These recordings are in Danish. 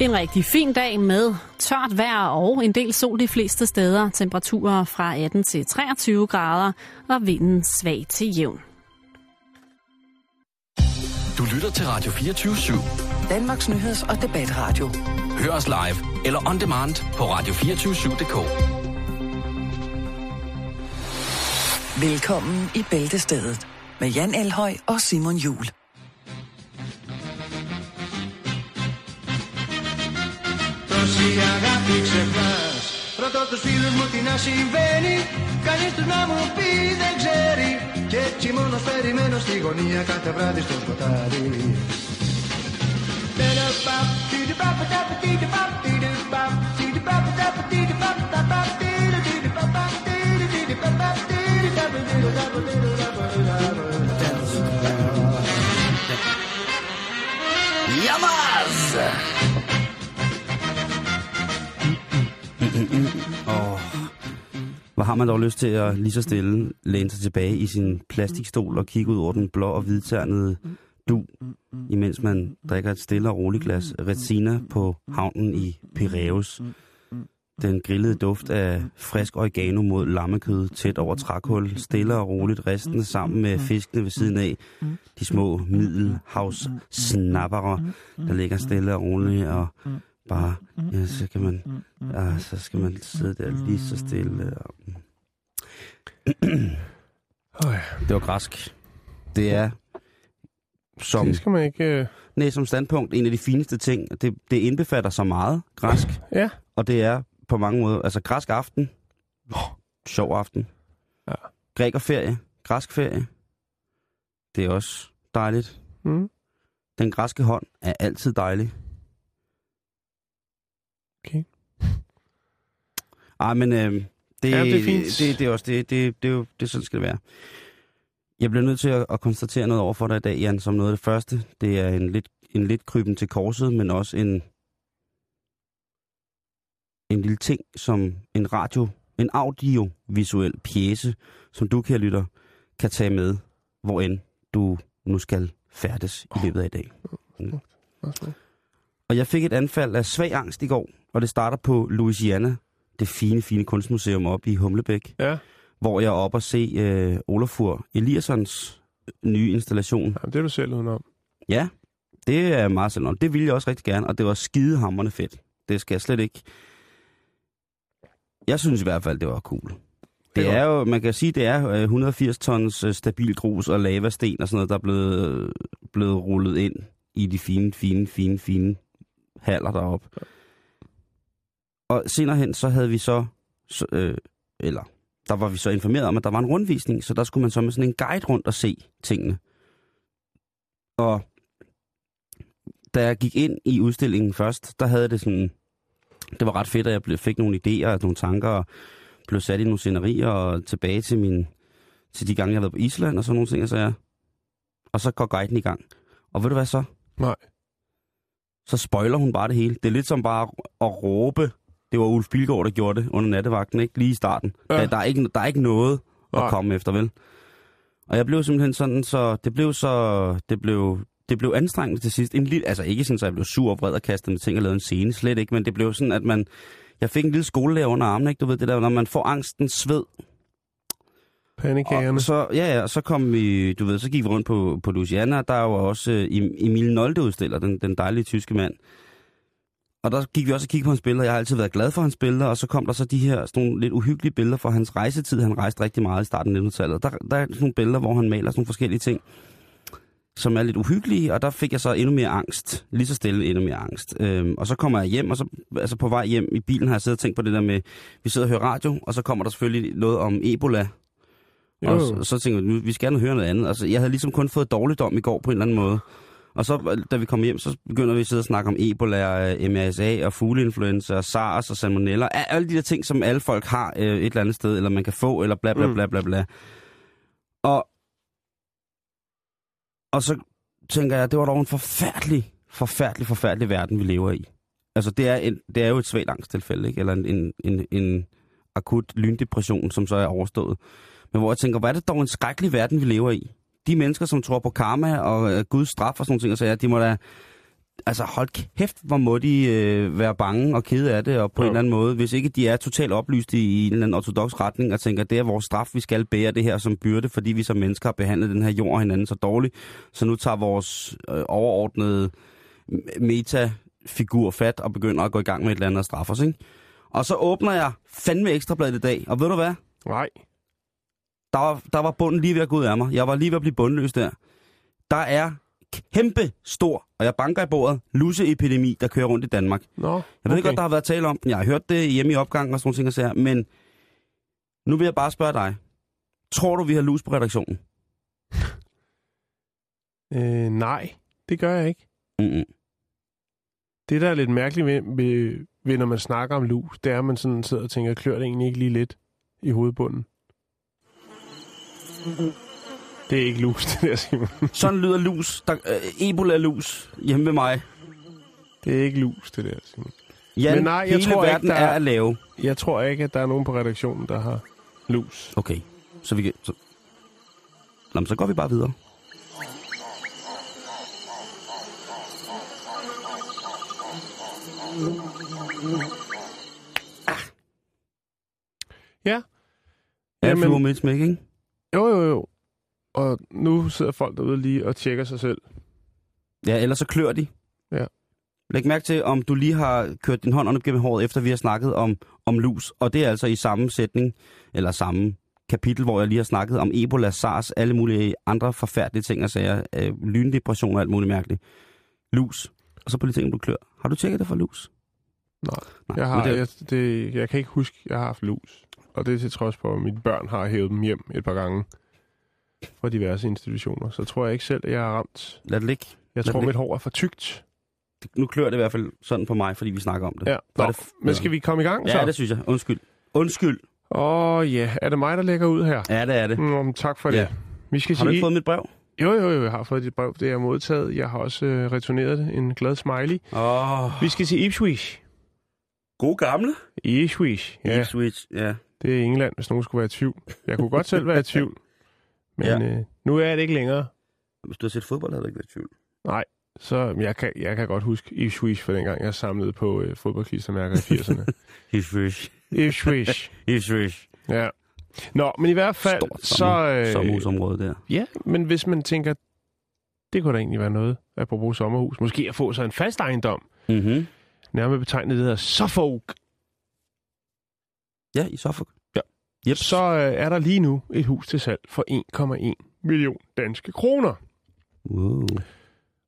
En rigtig fin dag med tørt vejr og en del sol de fleste steder. Temperaturer fra 18 til 23 grader og vinden svag til jævn. Du lytter til Radio 24 /7. Danmarks nyheds- og debatradio. Hør os live eller on demand på radio247.dk. Velkommen i Bæltestedet med Jan Elhøj og Simon Jul. Τόση αγάπη ξεχνάς Ρωτώ τους φίλους μου τι να συμβαίνει Κανείς τους να μου πει δεν ξέρει Και έτσι μόνος περιμένω στη γωνία κάθε βράδυ στο σκοτάδι Jammers! Hvor har man dog lyst til at lige så stille læne sig tilbage i sin plastikstol og kigge ud over den blå og hvidternede du, imens man drikker et stille og roligt glas Retsina på havnen i Piraeus. Den grillede duft af frisk oregano mod lammekød tæt over trækul, stille og roligt ristende sammen med fiskene ved siden af. De små middelhavssnappere, der ligger stille og roligt og bare, ja, så kan man, ja, så skal man sidde der lige så stille. Og... Det var græsk. Det er som, Det skal man ikke... Øh... nej, som standpunkt en af de fineste ting. Det, det indbefatter så meget græsk, Ja. og det er på mange måder, altså græsk aften, sjov aften, Ja. grækerferie, græsk ferie, det er også dejligt. Mm. Den græske hånd er altid dejlig. Okay. Ej, men øh, det, Ja, det er fint. Det, det, er også, det, det, det, er jo, det er sådan skal det være. Jeg bliver nødt til at, at konstatere noget over for dig i dag, Jan, som noget af det første. Det er en lidt, en lidt kryben til korset, men også en, en lille ting, som en radio, en audiovisuel pjæse, som du, kære lytter, kan tage med, hvor end du nu skal færdes i løbet af i dag. Og jeg fik et anfald af svag angst i går, og det starter på Louisiana, det fine, fine kunstmuseum oppe i Humlebæk, Ja. hvor jeg er oppe og se øh, Olafur Eliassons nye installation. Jamen, det er du selv udenom. Ja, det er meget selv. Det ville jeg også rigtig gerne, og det var skidehammerende fedt. Det skal jeg slet ikke... Jeg synes i hvert fald, det var cool. Det er jo, man kan sige, det er øh, 180 tons øh, stabil grus og lavasten og sådan noget, der er blevet, øh, blevet rullet ind i de fine, fine, fine, fine haller deroppe. Og senere hen, så havde vi så, så øh, eller der var vi så informeret om, at der var en rundvisning, så der skulle man så med sådan en guide rundt og se tingene. Og da jeg gik ind i udstillingen først, der havde det sådan, det var ret fedt, at jeg blev, fik nogle idéer og nogle tanker, og blev sat i nogle scenerier og tilbage til min, til de gange, jeg har været på Island og sådan nogle ting, og så jeg, og så går guiden i gang. Og ved du hvad så? Nej. Så spoiler hun bare det hele. Det er lidt som bare at råbe. Det var Ulf Bilgaard, der gjorde det under nattevagten, ikke? Lige i starten. Ja. Der, der, er ikke, der er ikke noget at Nej. komme efter, vel? Og jeg blev simpelthen sådan, så det blev så, det blev, det blev anstrengende til sidst. En lille, altså ikke sådan, så jeg blev sur og vred og kastet med ting og lavede en scene, slet ikke, men det blev sådan, at man, jeg fik en lille skolelærer under armen, ikke? Du ved det der, når man får angsten sved. Pandekagerne. Og så, ja, ja, og så kom vi, du ved, så gik vi rundt på, på Louisiana, der var også øh, Em- Emil Nolde udstiller, den, den dejlige tyske mand. Og der gik vi også og kiggede på hans billeder. Jeg har altid været glad for hans billeder, og så kom der så de her sådan nogle lidt uhyggelige billeder fra hans rejsetid. Han rejste rigtig meget i starten af 1900-tallet. Der, der er sådan nogle billeder, hvor han maler sådan nogle forskellige ting, som er lidt uhyggelige, og der fik jeg så endnu mere angst. Lige så stille endnu mere angst. Øhm, og så kommer jeg hjem, og så altså på vej hjem i bilen har jeg siddet og tænkt på det der med, vi sidder og hører radio, og så kommer der selvfølgelig noget om Ebola. Og så, så tænkte jeg, vi skal gerne høre noget andet. Altså, jeg havde ligesom kun fået dårligdom i går på en eller anden måde. Og så, da vi kom hjem, så begynder vi at sidde og snakke om Ebola, øh, MRSA og fugleinfluenza og SARS og salmonella. Alle de der ting, som alle folk har øh, et eller andet sted, eller man kan få, eller bla bla Mm. bla bla bla. Og, og så tænker jeg, det var dog en forfærdelig, forfærdelig, forfærdelig verden, vi lever i. Altså, det er, en, det er jo et svagt angsttilfælde, ikke? Eller en, en, en, en akut lyndepression, som så er overstået. Men hvor jeg tænker, hvad er det dog en skrækkelig verden, vi lever i? De mennesker, som tror på karma og øh, Guds straf og sådan nogle ting, så ja, de må da... altså hold kæft, hvor må de øh, være bange og kede af det, og på Jo. en eller anden måde, hvis ikke de er totalt oplyste i, i en eller anden ortodox retning, og tænker, det er vores straf, vi skal bære det her som byrde, fordi vi som mennesker har behandlet den her jord og hinanden så dårligt, så nu tager vores øh, overordnede metafigur fat og begynder at gå i gang med et eller andet og straffe os, ikke? Og så åbner jeg fandme ekstrabladet i dag, og ved du hvad? Nej. Der var, der var bunden lige ved at gå ud af mig. Jeg var lige ved at blive bundløs der. Der er kæmpe stor, og jeg banker i bordet, luseepidemi, der kører rundt i Danmark. Nå, Jeg ved okay. godt, der har været tale om den. Jeg har hørt det hjemme i opgangen og sådan nogle ting, sager, men nu vil jeg bare spørge dig. Tror du, vi har lus på redaktionen? Øh, nej, det gør jeg ikke. Mm-mm. Det, der er lidt mærkeligt ved, ved, ved, når man snakker om lus, det er, at man sådan sidder og tænker, klør det egentlig ikke lige lidt i hovedbunden? Det er ikke lus, det der, Simon. Sådan lyder lus. Der, øh, Ebola-lus hjemme ved mig. Det er ikke lus, det der, Simon. Jan, Men nej, jeg hele tror ikke, verden der er er- at lave. Jeg tror ikke, at der er nogen på redaktionen, der har lus. Okay, så vi kan... Så... Nå, så går vi bare videre. Ja. Ja, Jamen- fluer med smæk, ikke? Jo, jo, jo. Og nu sidder folk derude lige og tjekker sig selv. Ja, ellers så klør de. Ja. Læg mærke til, om du lige har kørt din hånd op gennem håret, efter vi har snakket om, om lus. Og det er altså i samme sætning, eller samme kapitel, hvor jeg lige har snakket om Ebola, SARS, alle mulige andre forfærdelige ting og sager. Øh, lyndepression og alt muligt mærkeligt. Lus. Og så på de ting, du klør. Har du tjekket det for lus? Nej, Nej, jeg, har, det, jeg, det, jeg kan ikke huske, at jeg har haft lus. Og det er til trods for, at mine børn har hævet dem hjem et par gange fra diverse institutioner. Så tror jeg ikke selv, at jeg har ramt. Lad det ligge. Jeg Lad tror, mit hår er for tykt. Det- Nu klør det i hvert fald sådan på mig, fordi vi snakker om det. Ja. Nå, det f- men skal vi komme i gang så? Ja, det synes jeg. Undskyld. Undskyld. Åh oh, ja, er det mig, der lægger ud her? Ja, det er det. Mm, tak for det. Ja. Vi skal Har du sige... ikke fået mit brev? Jo, jo, jo, jeg har fået dit brev. Det er modtaget. Jeg har også øh, returneret det. En glad smiley. Åh, oh, Vi skal til Ipswich. god gamle. Ipswich, ja. Switch, ja. Det er England, hvis nogen skulle være i tvivl. Jeg kunne godt selv være i tvivl. Men Ja. øh, nu er det ikke længere. Hvis du har set fodbold, havde du ikke været i tvivl. Så jeg kan, jeg kan godt huske Ipswich for dengang, jeg samlede på øh, fodboldklistermærker i 80'erne. Ipswich. Ipswich. Ipswich. Ja. Nå, men i hvert fald, Stort så... Øh, sommerhusområde der. ja, men hvis man tænker, det kunne da egentlig være noget, apropos sommerhus. Måske at få sig en fast ejendom. Mm-hmm. Nærmere betegnet det hedder Suffolk. Ja, i Suffolk. Ja. Yep. Så øh, er der lige nu et hus til salg for 1,1 million danske kroner. Wow.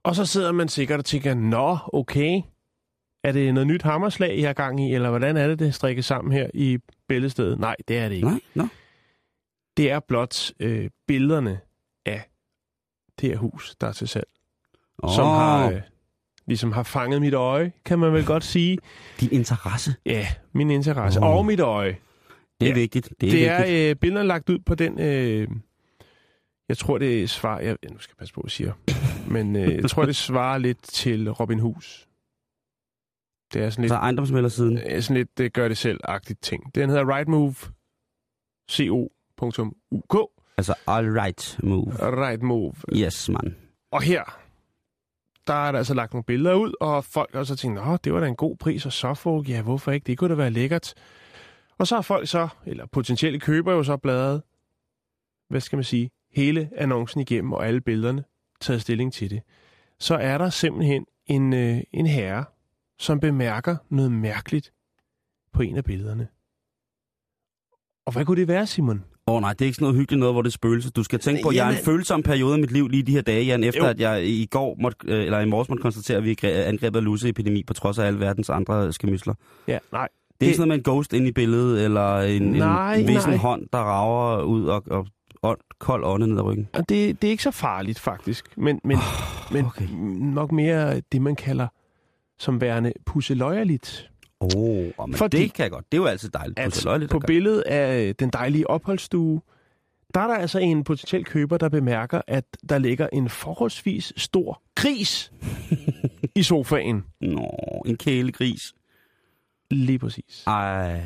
Og så sidder man sikkert og tænker, nå, okay. Er det noget nyt hammerslag, I har gang i, eller hvordan er det, det strikket sammen her i bæltestedet? Nej, det er det ikke. Nej, nå. Det er blot øh, billederne af det her hus, der er til salg, oh. som har, øh, ligesom har fanget mit øje, kan man vel godt sige. Din interesse. Ja, min interesse. Oh. Og mit øje. Det er Ja. vigtigt. Det er, Det er vigtigt. øh, billederne lagt ud på den... Øh, jeg tror, det svarer... Jeg, nu skal jeg passe på, hvad jeg siger. Men øh, jeg tror, det svarer lidt til Robin Hus. Det er sådan lidt, Så ejendomsmældersiden. øh, sådan lidt det gør det selv-agtigt ting. Den hedder rightmove.co.uk. Altså, all right move. Rightmove. Yes, man. Og her, der er der altså lagt nogle billeder ud, og folk har så tænkt, at det var da en god pris, og Suffolk, ja, hvorfor ikke? Det kunne da være lækkert. Og så har folk så, eller potentielle købere jo så bladret, hvad skal man sige, hele annoncen igennem og alle billederne, taget stilling til det. Så er der simpelthen en, øh, en herre, som bemærker noget mærkeligt på en af billederne. Og hvad kunne det være, Simon? Åh oh, nej, det er ikke sådan noget hyggeligt noget, hvor det er spøgelse. Du skal tænke på, at jeg er en følsom periode af mit liv lige de her dage, Jan, efter Jo. at jeg i går måtte, øh, eller i morges måtte konstatere, at vi er angrebet af luseepidemi på trods af alle verdens andre skemysler. Ja, nej. Det er ikke sådan noget med en ghost inde i billedet, eller en, Nej, en, en vissen nej. hånd, der rager ud og, og, og kold ånde ned ad ryggen. Og det, det er ikke så farligt, faktisk. Men, men, men okay. nok mere det, man kalder som værende pusseløjerligt. Åh, oh, men Fordi- det kan jeg godt. Det er jo altid dejligt. At Pusseløjeligt på billedet af den dejlige opholdsstue, der er der altså en potentiel køber, der bemærker, at der ligger en forholdsvis stor gris i sofaen. Nå, en kælegris. Lige præcis. Ej.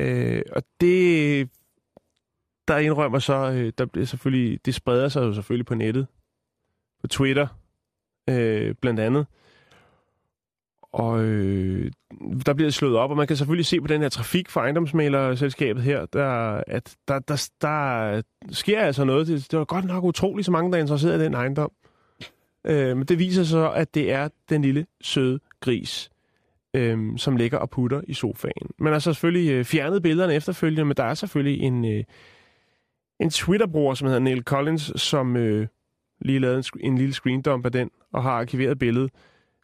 Øh, og det, der indrømmer så, øh, der bliver selvfølgelig, det spreder sig jo selvfølgelig på nettet, på Twitter øh, blandt andet. Og øh, der bliver det slået op, og man kan selvfølgelig se på den her trafik fra ejendomsmalerselskabet her, der, at der, der, der sker altså noget. Det, det var godt nok utroligt, så mange der er interesseret i den ejendom. Øh, men det viser sig så, at det er den lille søde gris, øh, som ligger og putter i sofaen. Man har så selvfølgelig øh, fjernet billederne efterfølgende, men der er selvfølgelig en, øh, en Twitter-bruger, som hedder Neil Collins, som øh, lige lavede en, en lille screendump af den, og har arkiveret billedet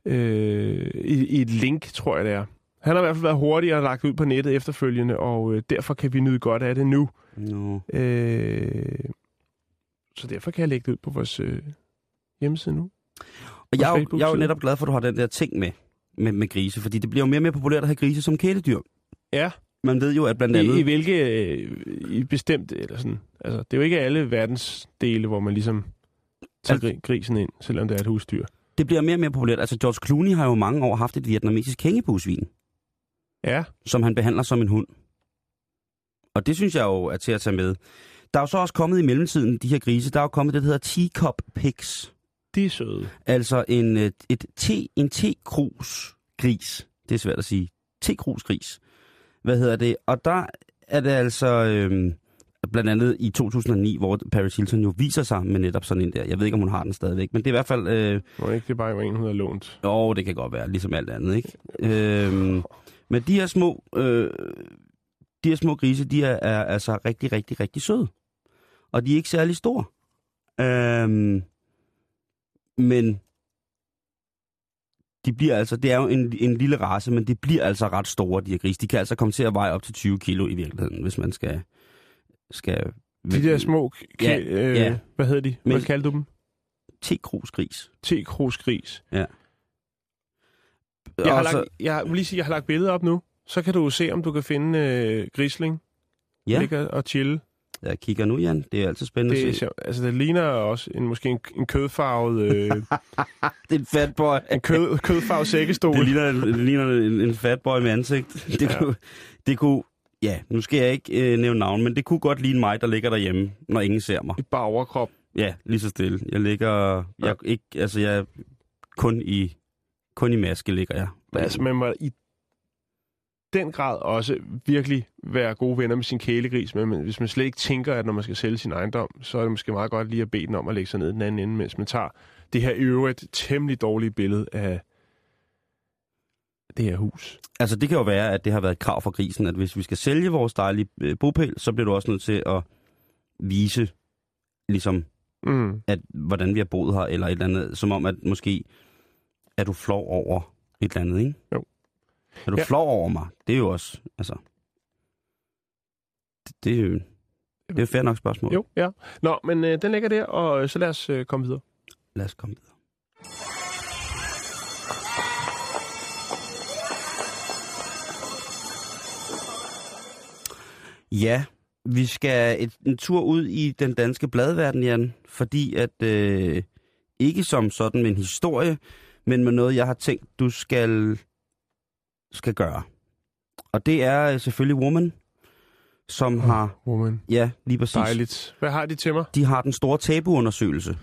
øh, i, i et link, tror jeg det er. Han har i hvert fald været hurtig og lagt ud på nettet efterfølgende, og øh, derfor kan vi nyde godt af det nu. No. Øh, så derfor kan jeg lægge det ud på vores øh, hjemmeside nu. Og jeg er, jo, jeg er jo netop glad for, at du har den der ting med, med, med grise, fordi det bliver jo mere og mere populært at have grise som kæledyr. Ja, Man ved jo, at blandt andet... i, i hvilke øh, i bestemt, eller sådan, altså det er jo ikke alle verdens dele, hvor man ligesom tager Altså- gri- grisen ind, selvom det er et husdyr. Det bliver mere og mere populært. Altså, George Clooney har jo mange år haft et vietnamesisk hængebusvin, Ja, som han behandler som en hund. Og det synes jeg jo er til at tage med. Der er jo så også kommet i mellemtiden, de her grise, der er jo kommet det, der hedder teacup pigs. de er søde. Altså en, øh, et te, en tekrus gris. Det er svært at sige. Tekrus gris. Hvad hedder det? Og der er det altså øhm, blandt andet i 2009, hvor Paris Hilton jo viser sig med netop sådan en der. Jeg ved ikke, om hun har den stadigvæk, men det er i hvert fald... Øh, Må ikke det bare jo en, hun har lånt. Jo, det kan godt være, ligesom alt andet, ikke? Øhm, men de her små, øh, de her små grise, de er, er altså rigtig, rigtig, rigtig søde. Og de er ikke særlig store. Øhm, men de bliver altså, det er jo en, en lille race, men de bliver altså ret store, de her grise. De kan altså komme til at veje op til 20 kilo i virkeligheden, hvis man skal... skal De der små, Ja, øh, ja. hvad hedder de? Hvad Men- kaldte du dem? T-krusgris. T-krusgris. Ja. Jeg har, så- lagt, jeg vil lige sige, jeg har lagt billeder op nu. Så kan du se, om du kan finde øh, grisling. Ja, Ligger og chille. jeg kigger nu, Jan. Det er altid spændende Det, at se. altså, det ligner også en, måske en, en kødfarvet, øh, Det er en fat boy. en kød, kødfarvet sækkestol. Det ligner, det ligner en, en fat boy med ansigt. Det, Ja. kunne, det kunne, ja, nu skal jeg ikke øh, nævne navn, men det kunne godt ligne mig, der ligger derhjemme, når ingen ser mig. I bare overkrop. Ja, lige så stille. Jeg ligger, jeg, ikke, altså jeg kun i, kun i maske ligger jeg. Men altså, man må i den grad også virkelig være gode venner med sin kælegris, men hvis man slet ikke tænker, at når man skal sælge sin ejendom, så er det måske meget godt lige at bede den om at lægge sig ned den anden ende, mens man tager det her i øvrigt temmelig dårlige billede af det her hus. Altså det kan jo være, at det har været et krav for grisen, at hvis vi skal sælge vores dejlige øh, bopæl, så bliver du også nødt til at vise, ligesom, Mm. at, hvordan vi har boet her, eller et eller andet, som om, at måske er du flov over et eller andet, ikke? Jo. Er du Ja. flov over mig? Det er jo også, altså... Det, det er jo... Det er jo fair nok spørgsmål. Jo, ja. Nå, men øh, den ligger der, og øh, så lad os øh, komme videre. Lad os komme videre. Ja, vi skal et, en tur ud i den danske bladverden, Jan, fordi at øh, ikke som sådan med en historie, men med noget, jeg har tænkt, du skal, skal gøre. Og det er øh, selvfølgelig Woman, som har, Woman. ja, lige præcis. Dejligt. Hvad har de til mig? De har den store tabuundersøgelse.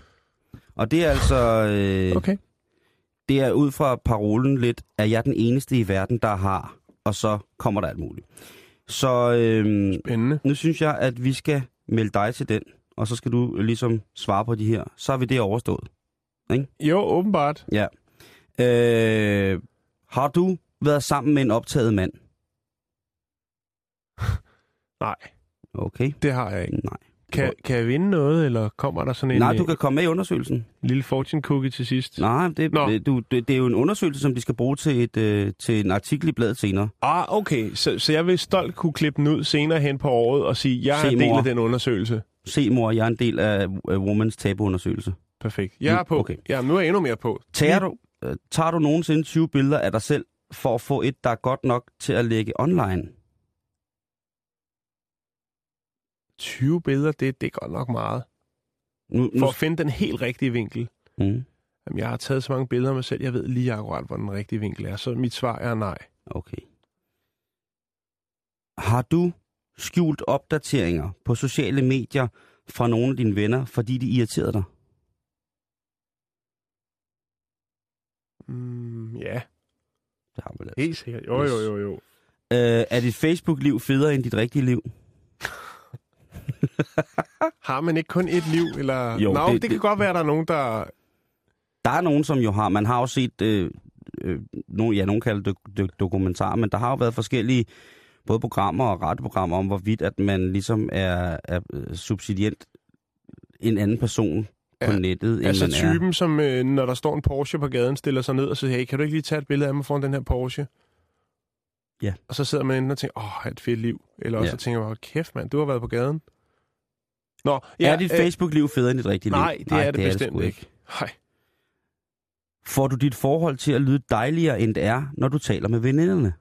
Og det er altså... Øh, Okay. Det er ud fra parolen lidt, at jeg er den eneste i verden, der har, og så kommer der alt muligt. Så øh, Spændende. nu synes jeg, at vi skal melde dig til den, og så skal du ligesom svare på de her. Så har vi det overstået. Jo, åbenbart. Ja. Øh, har du været sammen med en optaget mand? Nej, Okay. det har jeg ikke. Nej. Kan, kan jeg vinde noget, eller kommer der sådan en, Nej, øh, du kan komme med i undersøgelsen. lille fortune cookie til sidst? Nej, det, Nå. du, det, det er jo en undersøgelse, som de skal bruge til, et, øh, til en artikel i bladet senere. Ah, okay. Så, så jeg vil stolt kunne klippe den ud senere hen på året og sige, jeg er Se, en del mor. af den undersøgelse. Se, mor, jeg er en del af øh, Womans tabuundersøgelse. Perfekt. Jeg er på. okay. Ja, nu er jeg endnu mere på. Tager du, øh, tager du nogensinde 20 billeder af dig selv for at få et, der er godt nok til at lægge online? 20 billeder, det, det er godt nok meget. Nu, nu, For at finde den helt rigtige vinkel. mm, Jamen, jeg har taget så mange billeder af mig selv, jeg ved lige akkurat, hvor den rigtige vinkel er. Så mit svar er nej. okay. Har du skjult opdateringer på sociale medier fra nogle af dine venner, fordi de irriterede dig? Mm, ja. Det har man. Helt sikkert. Jo, jo, jo, jo. Øh, er dit Facebook-liv federe end dit rigtige liv? Har man ikke kun et liv? Eller... Jo, Nå, det- det, det, kan godt være, at der er nogen, der... Der er nogen, som jo har, man har jo set, øh, øh, nogen, ja, nogen kalder det do- dokumentarer, men der har jo været forskellige både programmer og radioprogrammer om, hvorvidt at man ligesom er, er øh, subsidient en anden person på Ja. nettet, end Altså man er. typen, som øh, når der står en Porsche på gaden, stiller sig ned og siger, hey, kan du ikke lige tage et billede af mig foran den her Porsche? Ja. Og så sidder man inde og tænker, åh, oh, et fedt liv. Eller også Ja. så tænker man, "Hold kæft mand, du har været på gaden. Nå, Ja, er dit øh, Facebook-liv federe end dit rigtige liv? Nej, det er det bestemt sgu ikke. Nej. Får du dit forhold til at lyde dejligere, end det er, når du taler med veninderne?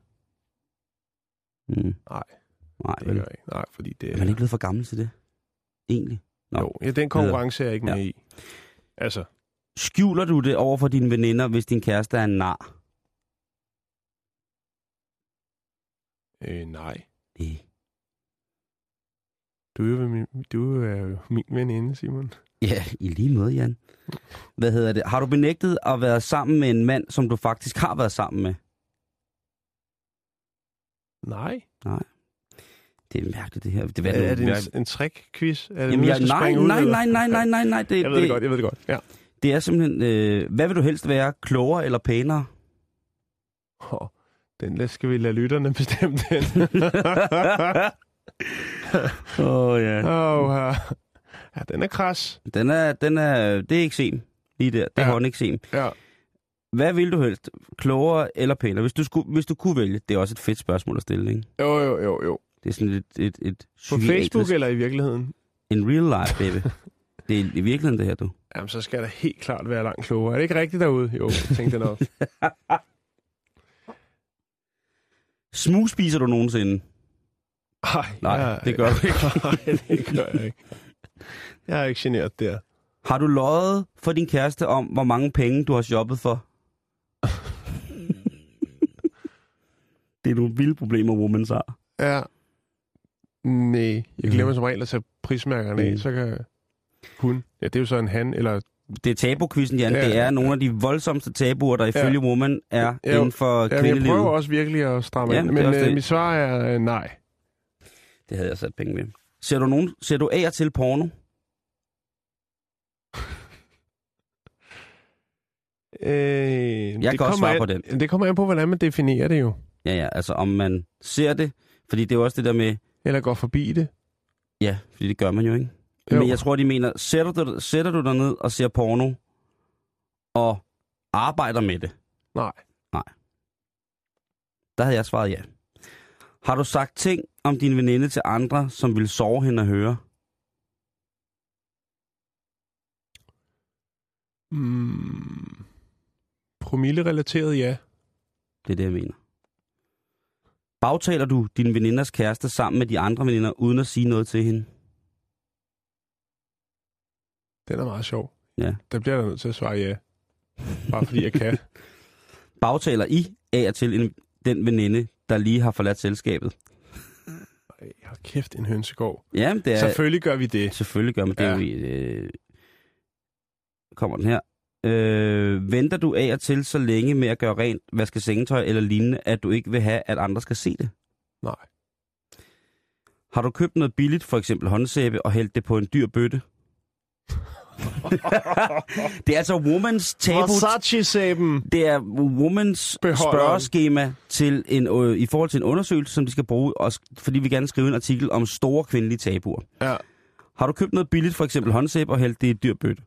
Mm. Nej, Nej, det gør jeg ikke. Nej, fordi det Er man ikke blevet for gammel til det? Egentlig? Nå. Jo, ja, den konkurrence er jeg ikke med Ja. i. Altså, Skjuler du det over for dine veninder, hvis din kæreste er en nar? øh, nej. Nej. Du er, jo min, du er jo min veninde, Simon. Ja, i lige måde, Jan. Hvad hedder det? Har du benægtet at være sammen med en mand, som du faktisk har været sammen med? Nej. Det er mærkeligt, det her. Det, Er, hvad, er det hvad- en, en trick-quiz? Er det Jamen, jeg nej, ud, nej, eller? nej, nej, nej, nej, nej. Det, Jeg ved det godt, jeg ved det godt. Ja. det er simpelthen... Øh, hvad vil du helst være? Klogere eller pænere? Oh, den skal vi lade lytterne bestemme den. Åh, oh, ja. oh, ja. ja, den er kras. Den er, den er, det er eksem. Lige der. Det er Ja. håndeksem. Ja. Hvad vil du helst? Klogere eller pænere? Hvis du, skulle, hvis du kunne vælge. Det er også et fedt spørgsmål at stille, ikke? Jo, jo, jo, jo. Det er sådan et, et, et På Facebook eller i virkeligheden? In real life, baby. det er i virkeligheden det her, du. Jamen, så skal der helt klart være langt klogere. Er det ikke rigtigt derude? Jo, tænkte det nok. Smug spiser du nogensinde? Ej, Nej, jeg, det gør du ikke. Nej, det gør jeg ikke. Jeg er ikke generet der. Har du løjet for din kæreste om, hvor mange penge du har shoppet for? det er nogle vilde problemer, women har. Ja. Nej, jeg glemmer Mhm. som regel at tage prismærkerne af, Mm. så kan hun... Ja, det er jo så en han, eller... Det er tabu-quizzen, Jan. Ja, det er ja. nogle af de voldsomste tabuer, der ifølge woman er Ja, inden for Ja, men jeg kvindelivet. prøver også virkelig at stramme Ja, ind, men øh, mit svar er øh, nej. Det havde jeg sat penge med. Ser du, nogen, ser du af og til porno? Øh, Jeg det kan også kommer svare an, på den. Det kommer an på, hvordan man definerer det jo. Ja, ja, altså om man ser det. Fordi det er jo også det der med, Eller går forbi det. ja, fordi det gør man jo ikke. Jo. Men jeg tror, de mener, sætter du, sætter du dig ned og ser porno, og arbejder med det? Nej. Der havde jeg svaret ja. Har du sagt ting om din veninde til andre, som vil sove hende at høre? Mm, promille-relateret, ja. Det er det, jeg mener. Bagtaler du din veninders kæreste sammen med de andre veninder, uden at sige noget til hende? Den er meget sjov. Ja. Der bliver jeg nødt til at svare ja. Bare fordi jeg kan. Bagtaler I af og til en, den veninde, der lige har forladt selskabet? Ej, hold kæft, en hønsegård. Ja, det er... Selvfølgelig gør vi det. Selvfølgelig gør man det. Ja. Ja. Jo, i, øh, kommer den her. Øh, venter du af og til så længe med at gøre rent, vaske sengetøj eller lignende, at du ikke vil have, at andre skal se det? Nej. Har du købt noget billigt, for eksempel håndsæbe, og hældt det på en dyr bøtte? det er altså womans tabu. Versace-sæben. Det er womans Beholderen. spørgeskema til en, øh, i forhold til en undersøgelse, som de skal bruge, og, sk- fordi vi gerne skrive en artikel om store kvindelige tabuer. Ja. Har du købt noget billigt, for eksempel håndsæbe, og hældt det i et dyr bøtte?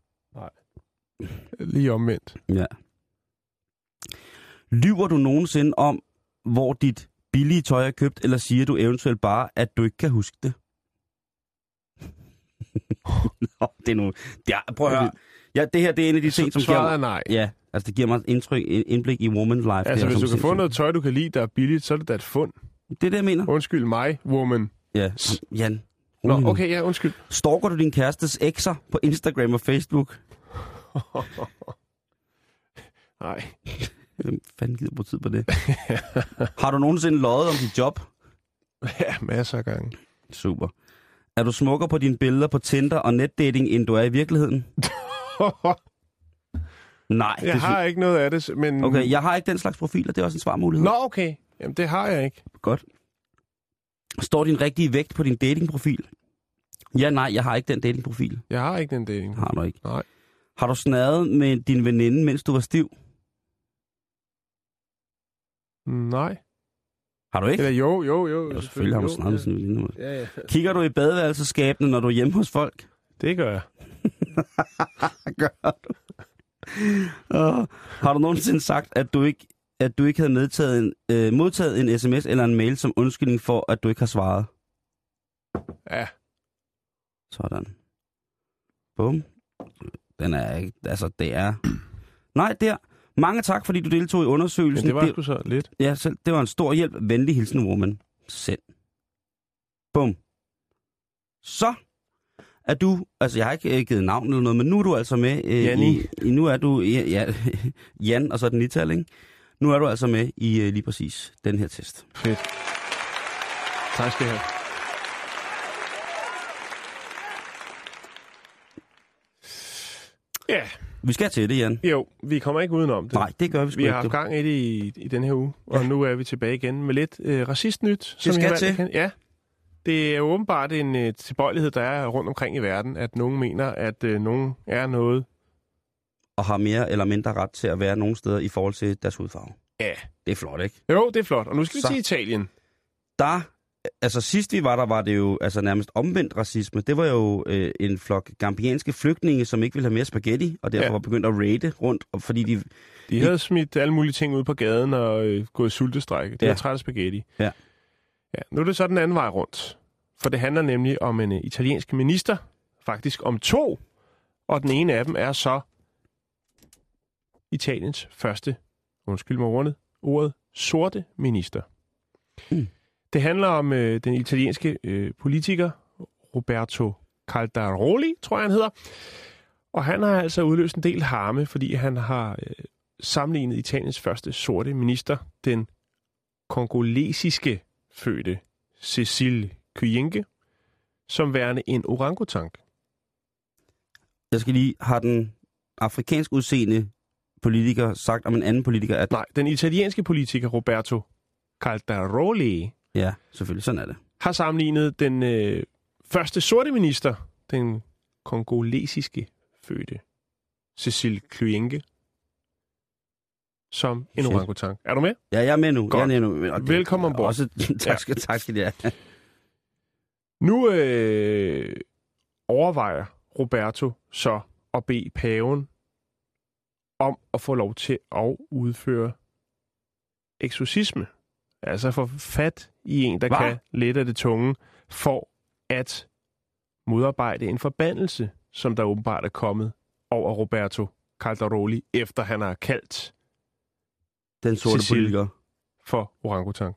Lige omvendt. Ja. Lyver du nogensinde om, hvor dit billige tøj er købt, eller siger du eventuelt bare, at du ikke kan huske det? Nå, det er nu... Ja, prøv at høre. Ja, det her det er en af de ting, som giver er mig... nej. Ja, altså det giver mig indtryk, indblik i woman's life. Altså, det er hvis du kan få noget tøj, du kan lide, der er billigt, så er det da et fund. Det er det, jeg mener. Undskyld mig, woman. Ja, Jan. Nå, okay, ja, undskyld. Stalker du din kærestes ekser på Instagram og Facebook? Nej. Hvem fanden gider bruge tid på det? Har du nogensinde løjet om dit job? Ja, masser af gange. Super. Er du smukkere på dine billeder på Tinder og netdating, end du er i virkeligheden? Nej, Jeg det har ikke noget af det, men... Okay, jeg har ikke den slags profiler. Det er også en svarmulighed. Nå, okay. Jamen, det har jeg ikke. Godt. Står din rigtige vægt på din datingprofil? Ja, nej, jeg har ikke den datingprofil. Jeg har ikke den dating. Har du ikke. Nej. Har du snadet med din veninde, mens du var stiv? Nej. Har du ikke? Eller jo, jo, jo. Jo, selvfølgelig har du med sin veninde. Ja, ja. Kigger du i badeværelseskabene, når du er hjemme hos folk? Det gør jeg. Gør du? Uh, har du nogensinde sagt, at du ikke, at du ikke havde medtaget en, øh, modtaget en sms eller en mail som undskyldning for, at du ikke har svaret? Ja. Sådan. Bum. Den er ikke... Altså, det er... Nej, der. Mange tak, fordi du deltog i Men undersøgelsen. det var sgu så lidt. Ja, selv, det var en stor hjælp. Venlig hilsen, woman. Send. Bum. Så er du, altså jeg har ikke øh, givet navn eller noget, men nu er du altså med. Øh, Janni. I, nu er du, ja, ja, Jan, og så den nital, ikke? Nu er du altså med i øh, lige præcis den her test. Fedt. Tak skal I have. Ja, Vi skal til det, Jan. jo, vi kommer ikke udenom det. Nej, det gør vi sgu Vi har ikke. haft du. gang i det i, i den her uge, og Ja. nu er vi tilbage igen med lidt øh, racistnyt. Som skal I har valgt til. kende. Ja, det er åbenbart en øh, tilbøjelighed, der er rundt omkring i verden, at nogen mener, at øh, nogen er noget. Og har mere eller mindre ret til at være nogle steder i forhold til deres hudfarve. Ja. Det er flot, ikke? Jo, det er flot. Og nu skal vi til Italien. Der, altså sidst vi var der, var det jo altså nærmest omvendt racisme. Det var jo øh, en flok gambianske flygtninge, som ikke ville have mere spaghetti, og derfor Ja. var begyndt at raide rundt, og fordi de... De havde smidt alle mulige ting ud på gaden og øh, gået sultestrække. De Ja. træt af spaghetti. Ja. ja. Nu er det så den anden vej rundt. For det handler nemlig om en uh, italiensk minister. Faktisk om to. Og den ene af dem er så Italiens første, undskyld mig ordet, ordet sorte minister. Hmm. Det handler om øh, den italienske øh, politiker Roberto Caldaroli, tror jeg han hedder. Og han har altså udløst en del harme, fordi han har øh, sammenlignet Italiens første sorte minister, den kongolesiske fødte Cecil Kyenge, som værende en orangutang. Jeg skal lige... Har den afrikansk udseende politiker sagt om en anden politiker, at... Nej, den italienske politiker Roberto Caldaroli Ja, selvfølgelig. Sådan er det. har sammenlignet den øh, første sorte minister, den kongolesiske fødte Cecil Kyenge, som en Fedt. orangutang. Er du med? Ja, jeg er med nu. Godt. Jeg er med nu. Og det- Velkommen ombord. Også, tak, skal, tak skal have. Nu øh, overvejer Roberto så at bede paven om at få lov til at udføre eksorcisme. Altså få fat i en, der Hva? kan lidt af det tunge, for at modarbejde en forbandelse, som der åbenbart er kommet over Roberto Caldaroli, efter han har kaldt Den sorte Cecil. politiker. for orangutang.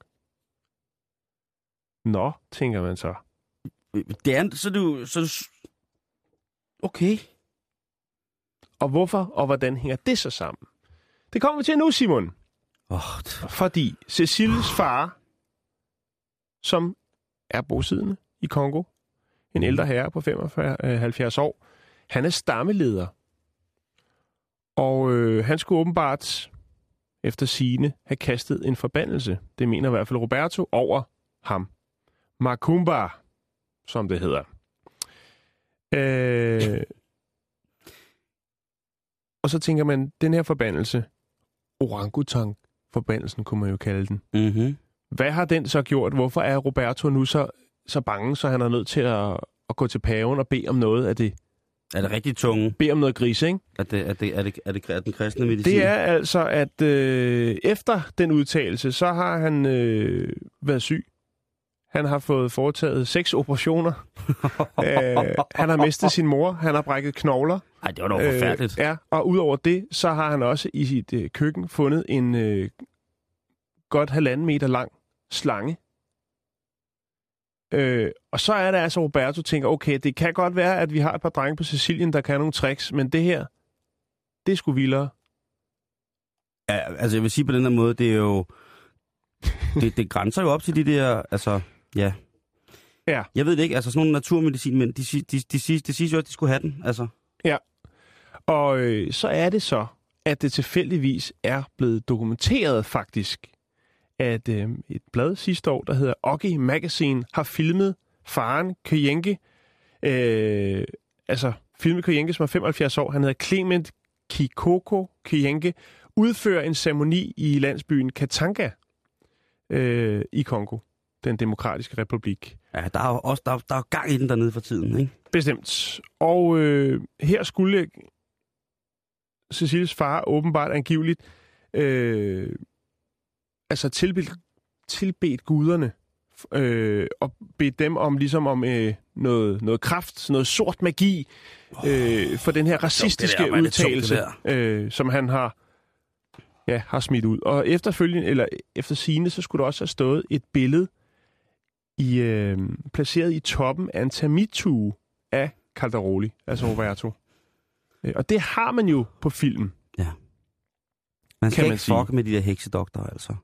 Nå, tænker man så. Det er, så du... Så du okay. Og hvorfor og hvordan hænger det så sammen? Det kommer vi til nu, Simon. Oh, Fordi Cecils far, som er bosiddende i Kongo, en ældre herre på 75 øh, 70 år, han er stammeleder. Og øh, han skulle åbenbart, efter sine have kastet en forbandelse, det mener i hvert fald Roberto, over ham. Makumba, som det hedder. Øh, og så tænker man, den her forbandelse, orangutang-forbandelsen kunne man jo kalde den. mm-hmm. Hvad har den så gjort? Hvorfor er Roberto nu så, så bange, så han er nødt til at, at gå til paven og bede om noget af det? Er det rigtig tunge? Bede om noget gris, ikke? Er det, er det, er det, er det, er den kristne medicin? Det er altså, at øh, efter den udtalelse, så har han øh, været syg. Han har fået foretaget seks operationer. øh, han har mistet sin mor. Han har brækket knogler. Ej, det var dog forfærdeligt. Øh, ja, og udover det, så har han også i sit øh, køkken fundet en øh, godt halvanden meter lang slange. Øh, og så er det altså, Roberto tænker, okay, det kan godt være, at vi har et par drenge på Sicilien, der kan nogle tricks, men det her, det sgu vildere. Ja, altså jeg vil sige på den her måde, det er jo... Det, det grænser jo op til de der, altså, ja. Ja. Jeg ved det ikke, altså sådan nogle naturmedicin, men de, de, de, de, de, de siger jo, at de skulle have den, altså. Og øh, så er det så, at det tilfældigvis er blevet dokumenteret faktisk, at øh, et blad sidste år, der hedder Oggy Magazine, har filmet faren Kyenge, øh, altså filmet Kyenge, som er 75 år. Han hedder Clement Kikoko Kyenge, udfører en ceremoni i landsbyen Katanga øh, i Kongo, den demokratiske republik. Ja, der er jo også der, er- der er gang i den dernede for tiden, ikke? Bestemt. Og øh, her skulle Cecilies far åbenbart angiveligt øh, altså tilbedt, tilbedt guderne øh, og bedt dem om ligesom om øh, noget, noget kraft, noget sort magi øh, for den her racistiske der, er det tungt, udtalelse, øh, som han har ja, har smidt ud. Og efterfølgende, eller efter sine, så skulle der også have stået et billede i, øh, placeret i toppen af en termittue af Calderoli, altså Roberto. Øh, Og det har man jo på film. Man skal Kan man ikke fucke med de der heksedoktorer, altså.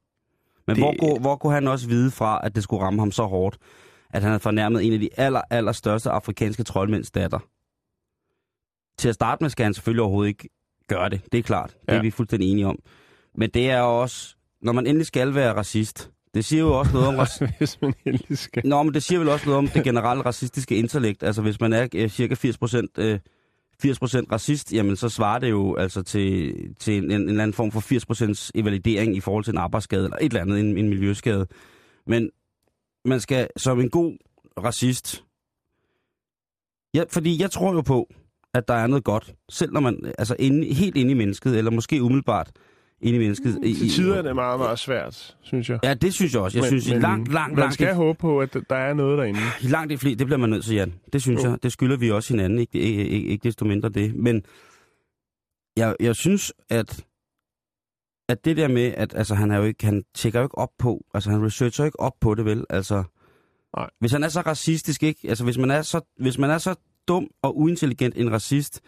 Men Det- hvor, kunne, hvor kunne han også vide fra, at det skulle ramme ham så hårdt, at han havde fornærmet en af de aller, aller største afrikanske troldmænds datter? Til at starte med skal han selvfølgelig overhovedet ikke gøre det. Det er klart. Det Ja. er vi fuldstændig enige om. Men det er også, når man endelig skal være racist, det siger jo også noget om... Hvis man heldig skal. Nå, men det siger vel også noget om det generelle racistiske intellekt. Altså, hvis man er øh, cirka 80 procent øh, 80% racist, jamen så svarer det jo altså til, til en, en, en eller anden form for 80% evalidering i forhold til en arbejdsskade eller et eller andet, en, en miljøskade. Men man skal som en god racist... Ja, fordi jeg tror jo på, at der er noget godt, selv når man altså inde, helt inde i mennesket, eller måske umiddelbart inde i mennesket. i- Til i- tider er det meget, meget svært, synes jeg. Ja, det synes jeg også. Jeg synes, men, langt, langt, man langt, skal håbe på, at der er noget derinde. I langt de flere, det bliver man nødt til, Jan. Det synes Jo. jeg. Det skylder vi også hinanden, ikke, ikke, ikke, ikke desto mindre det. Men jeg, jeg synes, at, at det der med, at altså, han, er jo ikke, han tjekker jo ikke op på, altså han researcher jo ikke op på det, vel? Altså, Nej. Hvis han er så racistisk, ikke? Altså hvis man er så, hvis man er så dum og uintelligent en racist,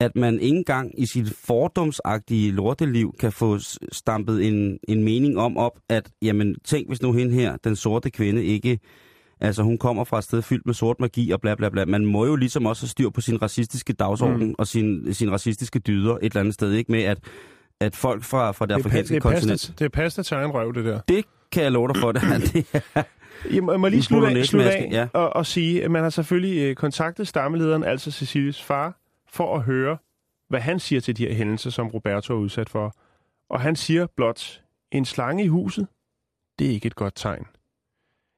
at man ikke engang i sit fordomsagtige lorteliv kan få stampet en, en mening om op, at jamen, tænk hvis nu hende her, den sorte kvinde, ikke... Altså hun kommer fra et sted fyldt med sort magi og bla bla bla. Man må jo ligesom også have styr på sin racistiske dagsorden mm. og sin, sin racistiske dyder et eller andet sted, ikke? Med at, at folk fra, fra det, Det afrikanske det, kontinent... pasta, det er pasta til egen røv, det der. Det kan jeg love dig for, det, det er, Jeg må, jeg må lige slutte af, slutte af ja. og, og sige, at man har selvfølgelig øh, kontaktet stammelederen, altså Cecilies far, for at høre, hvad han siger til de her hændelser, som Roberto er udsat for. Og han siger blot, en slange i huset, det er ikke et godt tegn.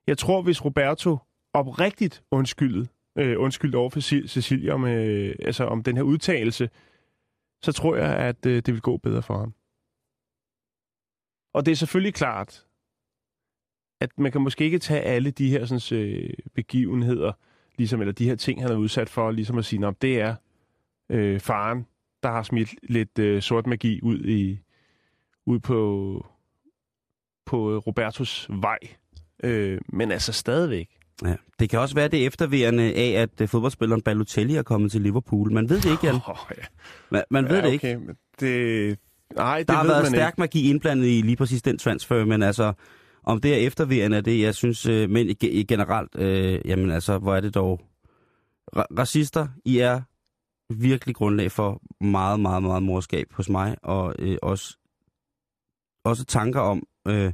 Jeg tror, hvis Roberto oprigtigt undskyldet, øh, undskyldt over for Cecilia om, øh, altså om den her udtalelse, så tror jeg, at øh, det vil gå bedre for ham. Og det er selvfølgelig klart, at man kan måske ikke tage alle de her sådan, øh, begivenheder, ligesom, eller de her ting, han er udsat for, ligesom at sige, at det er øh, faren, der har smidt lidt øh, sort magi ud i ud på, på Robertos vej. Øh, men altså stadigvæk. Ja. Det kan også være det efterværende af, at uh, fodboldspilleren Balotelli er kommet til Liverpool. Man ved det ikke, Jan. Oh, ja. Man, man ved ja, det ikke. okay, men det... Nej, det Der har ved været man stærk ikke. magi indblandet i lige præcis den transfer, men altså, om det er efterværende af det, jeg synes, øh, men generelt, øh, jamen altså, hvor er det dog... Ra- racister, I er virkelig grundlag for meget, meget, meget morskab hos mig, og øh, også, også tanker om, øh,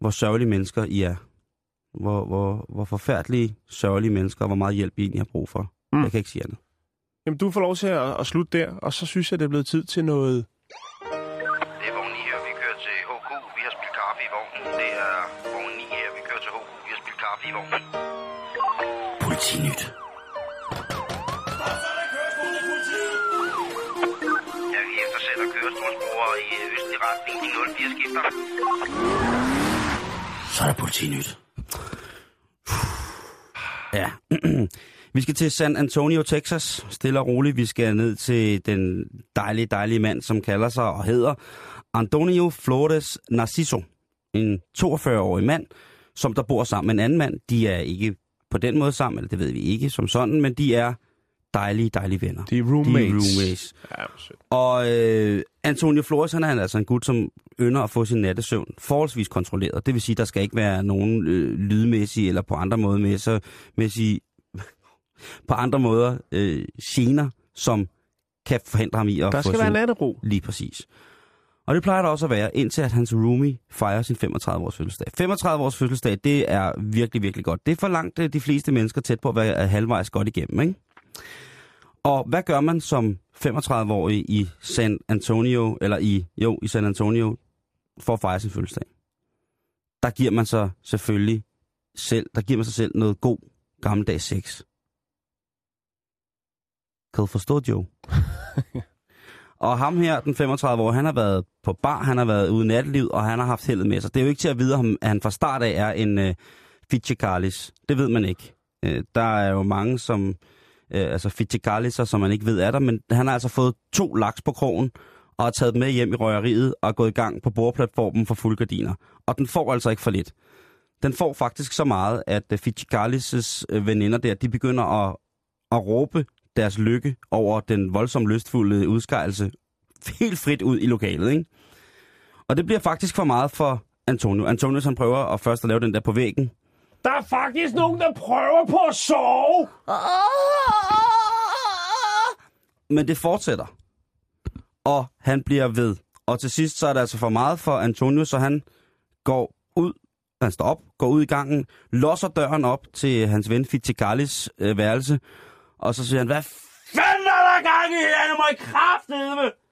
hvor sørgelige mennesker I er. Hvor, hvor, hvor forfærdelige, sørgelige mennesker, og hvor meget hjælp I egentlig har brug for. Mm. Jeg kan ikke sige andet. Jamen, du får lov til at, at slutte der, og så synes jeg, det er blevet tid til noget... Det er vogn 9 her, vi kører til HK. Vi har spillet kaffe i vognen. Det er vogn 9 her, vi kører til HK. Vi har spillet kaffe i vognen. Politinyt. Så er der politinyt. Ja. Vi skal til San Antonio, Texas. Stille og roligt. Vi skal ned til den dejlige, dejlige mand, som kalder sig og hedder Antonio Flores Narciso. En 42-årig mand, som der bor sammen med en anden mand. De er ikke på den måde sammen, eller det ved vi ikke som sådan, men de er dejlige, dejlige venner. De er roommates. De er roommates. Ja. Og øh, Antonio Flores, han er altså en gut, som ynder at få sin nattesøvn forholdsvis kontrolleret. Det vil sige, der skal ikke være nogen øh, lydmæssige eller på andre måder mæssige, mæssige på andre måder øh, gener, som kan forhindre ham i at Der få skal være sin... nattero. Lige præcis. Og det plejer der også at være, indtil at hans roomie fejrer sin 35-års fødselsdag. 35-års fødselsdag, det er virkelig, virkelig godt. Det er for langt øh, de fleste mennesker tæt på at være halvvejs godt igennem, ikke? Og hvad gør man som 35-årig i San Antonio, eller i, jo, i San Antonio, for at fejre sin fødselsdag? Der giver man sig selvfølgelig selv, der giver man sig selv noget god gammeldags sex. Kan du forstå, Joe? og ham her, den 35 år, han har været på bar, han har været ude i nattelivet, og han har haft heldet med sig. Det er jo ikke til at vide, om han fra start af er en uh, Fitchikalis. Det ved man ikke. Uh, der er jo mange, som øh, altså Fitchikaliser, som man ikke ved er der, men han har altså fået to laks på krogen, og har taget dem med hjem i røgeriet og er gået i gang på bordplatformen for fuldgardiner. Og den får altså ikke for lidt. Den får faktisk så meget, at uh, veninder der, de begynder at, at råbe deres lykke over den voldsomt lystfulde udskejelse helt frit ud i lokalet, ikke? Og det bliver faktisk for meget for Antonio. Antonio, han prøver at først at lave den der på væggen. Der er faktisk nogen, der prøver på at sove. Men det fortsætter. Og han bliver ved. Og til sidst så er det altså for meget for Antonio, så han går ud, han står op, går ud i gangen, låser døren op til hans ven Fitikalis øh, værelse, og så siger han, hvad fanden er der gang i her? Det må I kraftedeme!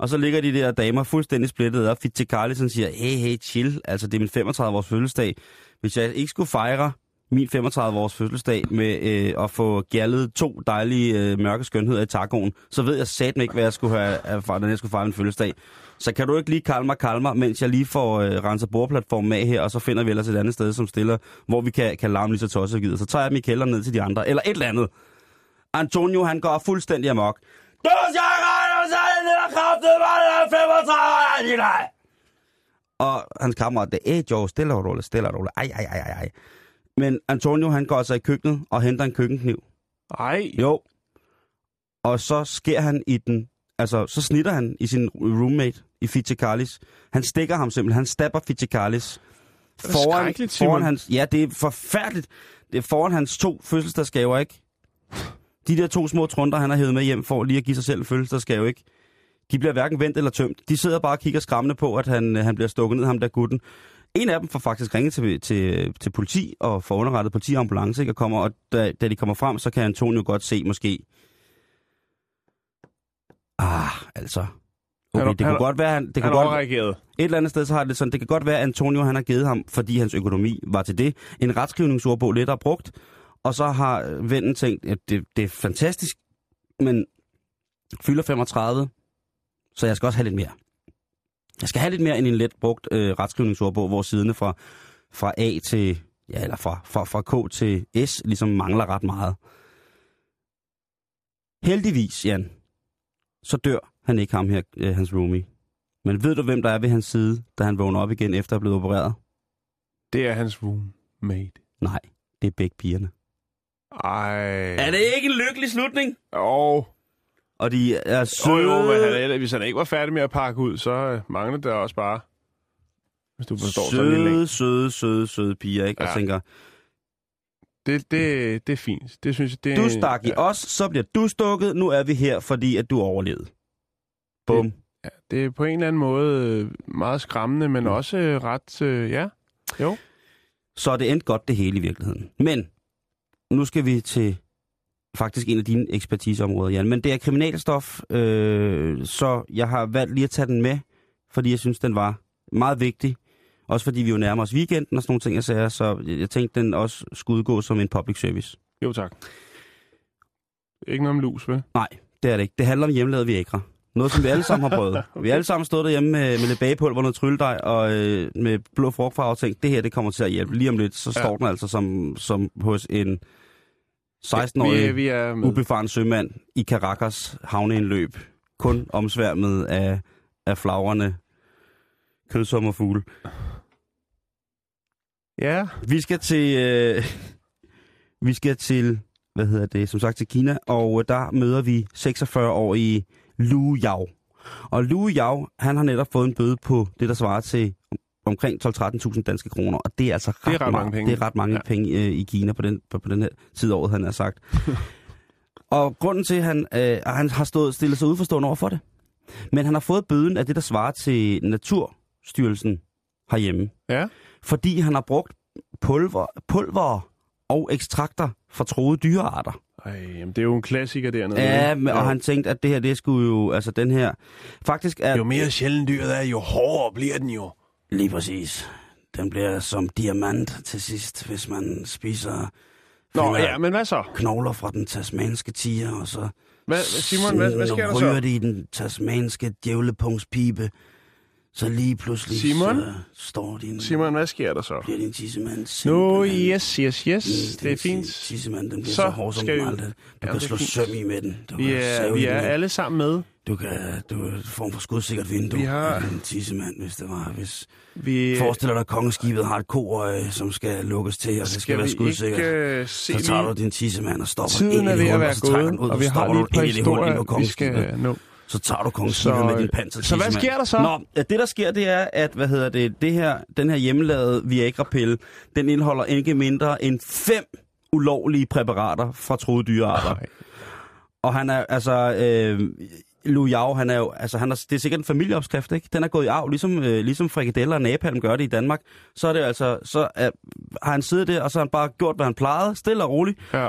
Og så ligger de der damer fuldstændig splittet op. Fitikalis han siger, hey, hey, chill. Altså, det er min 35-års fødselsdag. Hvis jeg ikke skulle fejre min 35-års fødselsdag med øh, at få gjaldet to dejlige øh, mørke skønheder i tacoen, så ved jeg satme ikke, hvad jeg skulle have, erfaret, når jeg skulle fejre min fødselsdag. Så kan du ikke lige kalme mig, kalme mig, mens jeg lige får øh, renset bordplatformen af her, og så finder vi ellers et andet sted, som stiller, hvor vi kan, kan larme lige så tosset og gider. Så tager jeg min kælder ned til de andre, eller et eller andet. Antonio, han går fuldstændig amok. Du skal regne, så det der kraftet, var det 35 år, Og hans kammerat, det er Joe, stille og roligt, stille og roligt. Ej, ej, ej, ej. Men Antonio, han går altså i køkkenet og henter en køkkenkniv. Ej, Jo. Og så sker han i den, altså så snitter han i sin roommate, i Fitchikalis. Han stikker ham simpelthen, han stabber Fitchikalis. er skrækkeligt, Simon. foran hans, ja, det er forfærdeligt. Det er foran hans to fødselsdagsgaver, ikke? De der to små trunder, han har hævet med hjem for lige at give sig selv en fødselsdagsgave, ikke? De bliver hverken vendt eller tømt. De sidder bare og kigger skræmmende på, at han, han bliver stukket ned, ham der gutten. En af dem får faktisk ringet til, til, til politi og får underrettet politi og ambulance, ikke? Og, kommer, og da, da de kommer frem, så kan Antonio godt se måske... Ah, altså... Okay, det kunne godt være, han, det kunne godt, et eller andet sted, så har det sådan, det kan godt være, at Antonio han har givet ham, fordi hans økonomi var til det, en retskrivningsordbog har brugt, og så har vennen tænkt, at det, det er fantastisk, men fylder 35, så jeg skal også have lidt mere. Jeg skal have lidt mere end en let brugt øh, retskrivningsordbog, hvor siderne fra, fra A til, ja, eller fra, fra, fra K til S ligesom mangler ret meget. Heldigvis, Jan, så dør han ikke ham her, øh, hans roomie. Men ved du, hvem der er ved hans side, da han vågner op igen efter at have blevet opereret? Det er hans roommate. Nej, det er begge pigerne. Ej. Er det ikke en lykkelig slutning? Jo. Og de er søde. jo, men han, er- hvis han ikke var færdig med at pakke ud, så øh, mangler det også bare. Hvis du forstår sådan søde, søde, søde, søde piger, ikke? Ja. Og Ja. tænker, Det, det, det er fint. Det synes jeg, det du stak i os, så bliver du stukket, nu er vi her, fordi at du overlevede. Bum. Ja, det er på en eller anden måde øh, meget skræmmende, men også øh, ret... Øh, ja. Jo. Så er det endte godt det hele i virkeligheden. Men, nu skal vi til faktisk en af dine ekspertiseområder, Jan. Men det er kriminalstof, øh, så jeg har valgt lige at tage den med, fordi jeg synes, den var meget vigtig. Også fordi vi jo nærmer os weekenden og sådan nogle ting, jeg sagde, så jeg tænkte, den også skulle udgå som en public service. Jo, tak. Ikke noget om lus, vel? Nej, det er det ikke. Det handler om hjemmelavet Viagra. Noget, som vi alle sammen har prøvet. okay. Vi har alle sammen stået derhjemme med, med lidt bagepulver, noget trylledej og øh, med blå frugtfarve og tænkt, det her det kommer til at hjælpe. Lige om lidt, så Ja. står den altså som, som hos en vi, 16-årig vi er med. ubefaren sømand i Caracas havneindløb. Kun omsværmet af, af flagrende kødsommerfugle. Ja. Vi skal til... Øh, vi skal til, hvad hedder det, som sagt til Kina, og der møder vi 46-årige Lu Yao. Og Lu Yao, han har netop fået en bøde på det, der svarer til omkring 12-13.000 danske kroner, og det er altså ret, ret mange penge. Det er ret mange Ja. ja. penge øh, i Kina på den, på, på den her tid af året, han har sagt. Og grunden til, at han, øh, han har stået, stillet sig udforstående over for det. Men han har fået bøden af det, der svarer til Naturstyrelsen herhjemme. Ja. Fordi han har brugt pulver, pulver og ekstrakter fra troede dyrearter. Ej, jamen, det er jo en klassiker dernede. Ja, men, og han tænkte, at det her, det skulle jo, altså den her, faktisk er... Jo mere sjældent dyret er, jo hårdere bliver den jo. Lige præcis. Den bliver som diamant til sidst, hvis man spiser Nå, ja, men hvad så? knogler fra den tasmanske tiger, og så Hvad, Simon, hvad, hvad sker der ryger så? det i den tasmanske djævlepungspibe, så lige pludselig Simon? så står din, Simon, hvad sker der så? bliver din tissemand simpelthen- yes, yes, yes. Mm, Det er din fint. ti- Tissemand, den bliver så, Så hård som skal vi- aldrig. Du Ja, kan slå søm i med den. Du Vi er, vi er alle sammen med. Du kan, du er en form for skudsikkert vindue. Vi har- Den tissemand, hvis det var, hvis... Vi, Forestil dig, at kongeskibet har et koøje, som skal lukkes til, og det skal, skal være skudsikkert. ikke øh, se Så tager du din tissemand og stopper Tiden er i ved at være så trækker gået, ud, og vi har lige et par historier, vi skal kongeskibet. nå. Så tager du kongeskibet Så- med din panser så hvad sker der så? Nå, det der sker, det er, at hvad hedder det, det her, den her hjemmelavede Viagra-pille, den indeholder ikke mindre end fem ulovlige præparater fra troede dyrearter. Ej. Og han er, altså, øh, Lu Yao, han er jo, altså, han er, det er sikkert en familieopskrift, ikke? Den er gået i arv, ligesom, øh, ligesom frikadeller og napalm gør det i Danmark. Så er det altså, så er, har han siddet der, og så har han bare gjort, hvad han plejede, stille og roligt. Ja.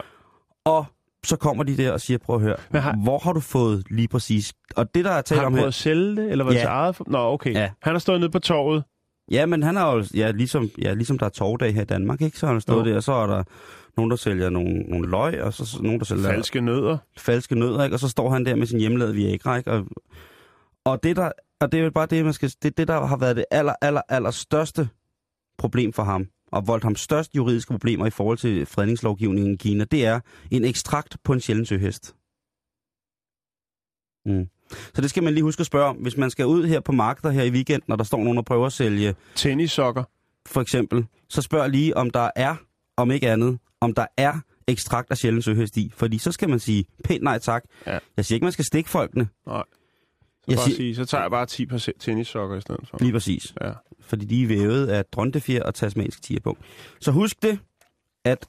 Og så kommer de der og siger, prøv at høre, Men har- hvor har du fået lige præcis? Og det, der er talt Har om han her... prøvet at sælge det, eller var det Ja. eget? for- Nå, okay. Ja. Han har stået nede på torvet. Ja, men han har jo, ja, ligesom, ja, ligesom der er torvdag her i Danmark, ikke? Så har han stået Jo. der, og så er der nogen, der sælger nogle, nogle løg, og så nogen, der sælger Falske nødder. falske nødder, ikke? Og så står han der med sin hjemmelavede Viagra, ikke? Og, og det der, og det er jo bare det, man skal, det, det der har været det aller, aller, aller største problem for ham, og voldt ham størst juridiske problemer i forhold til fredningslovgivningen i Kina, det er en ekstrakt på en sjælden søhest. Mm. Så det skal man lige huske at spørge om. Hvis man skal ud her på markeder her i weekenden, når der står nogen og prøver at sælge Tennissokker. for eksempel, så spørg lige, om der er, om ikke andet, om der er ekstrakt af sjælden søhest i. Fordi så skal man sige pænt nej tak. Ja. Jeg siger ikke, man skal stikke folkene. Nej. Så, Jeg siger- sige, så tager jeg bare 10% tennissokker i stedet for. Lige præcis. Ja. Fordi de er vævet af drontefjer og tasmansk tigerpung. Så husk det, at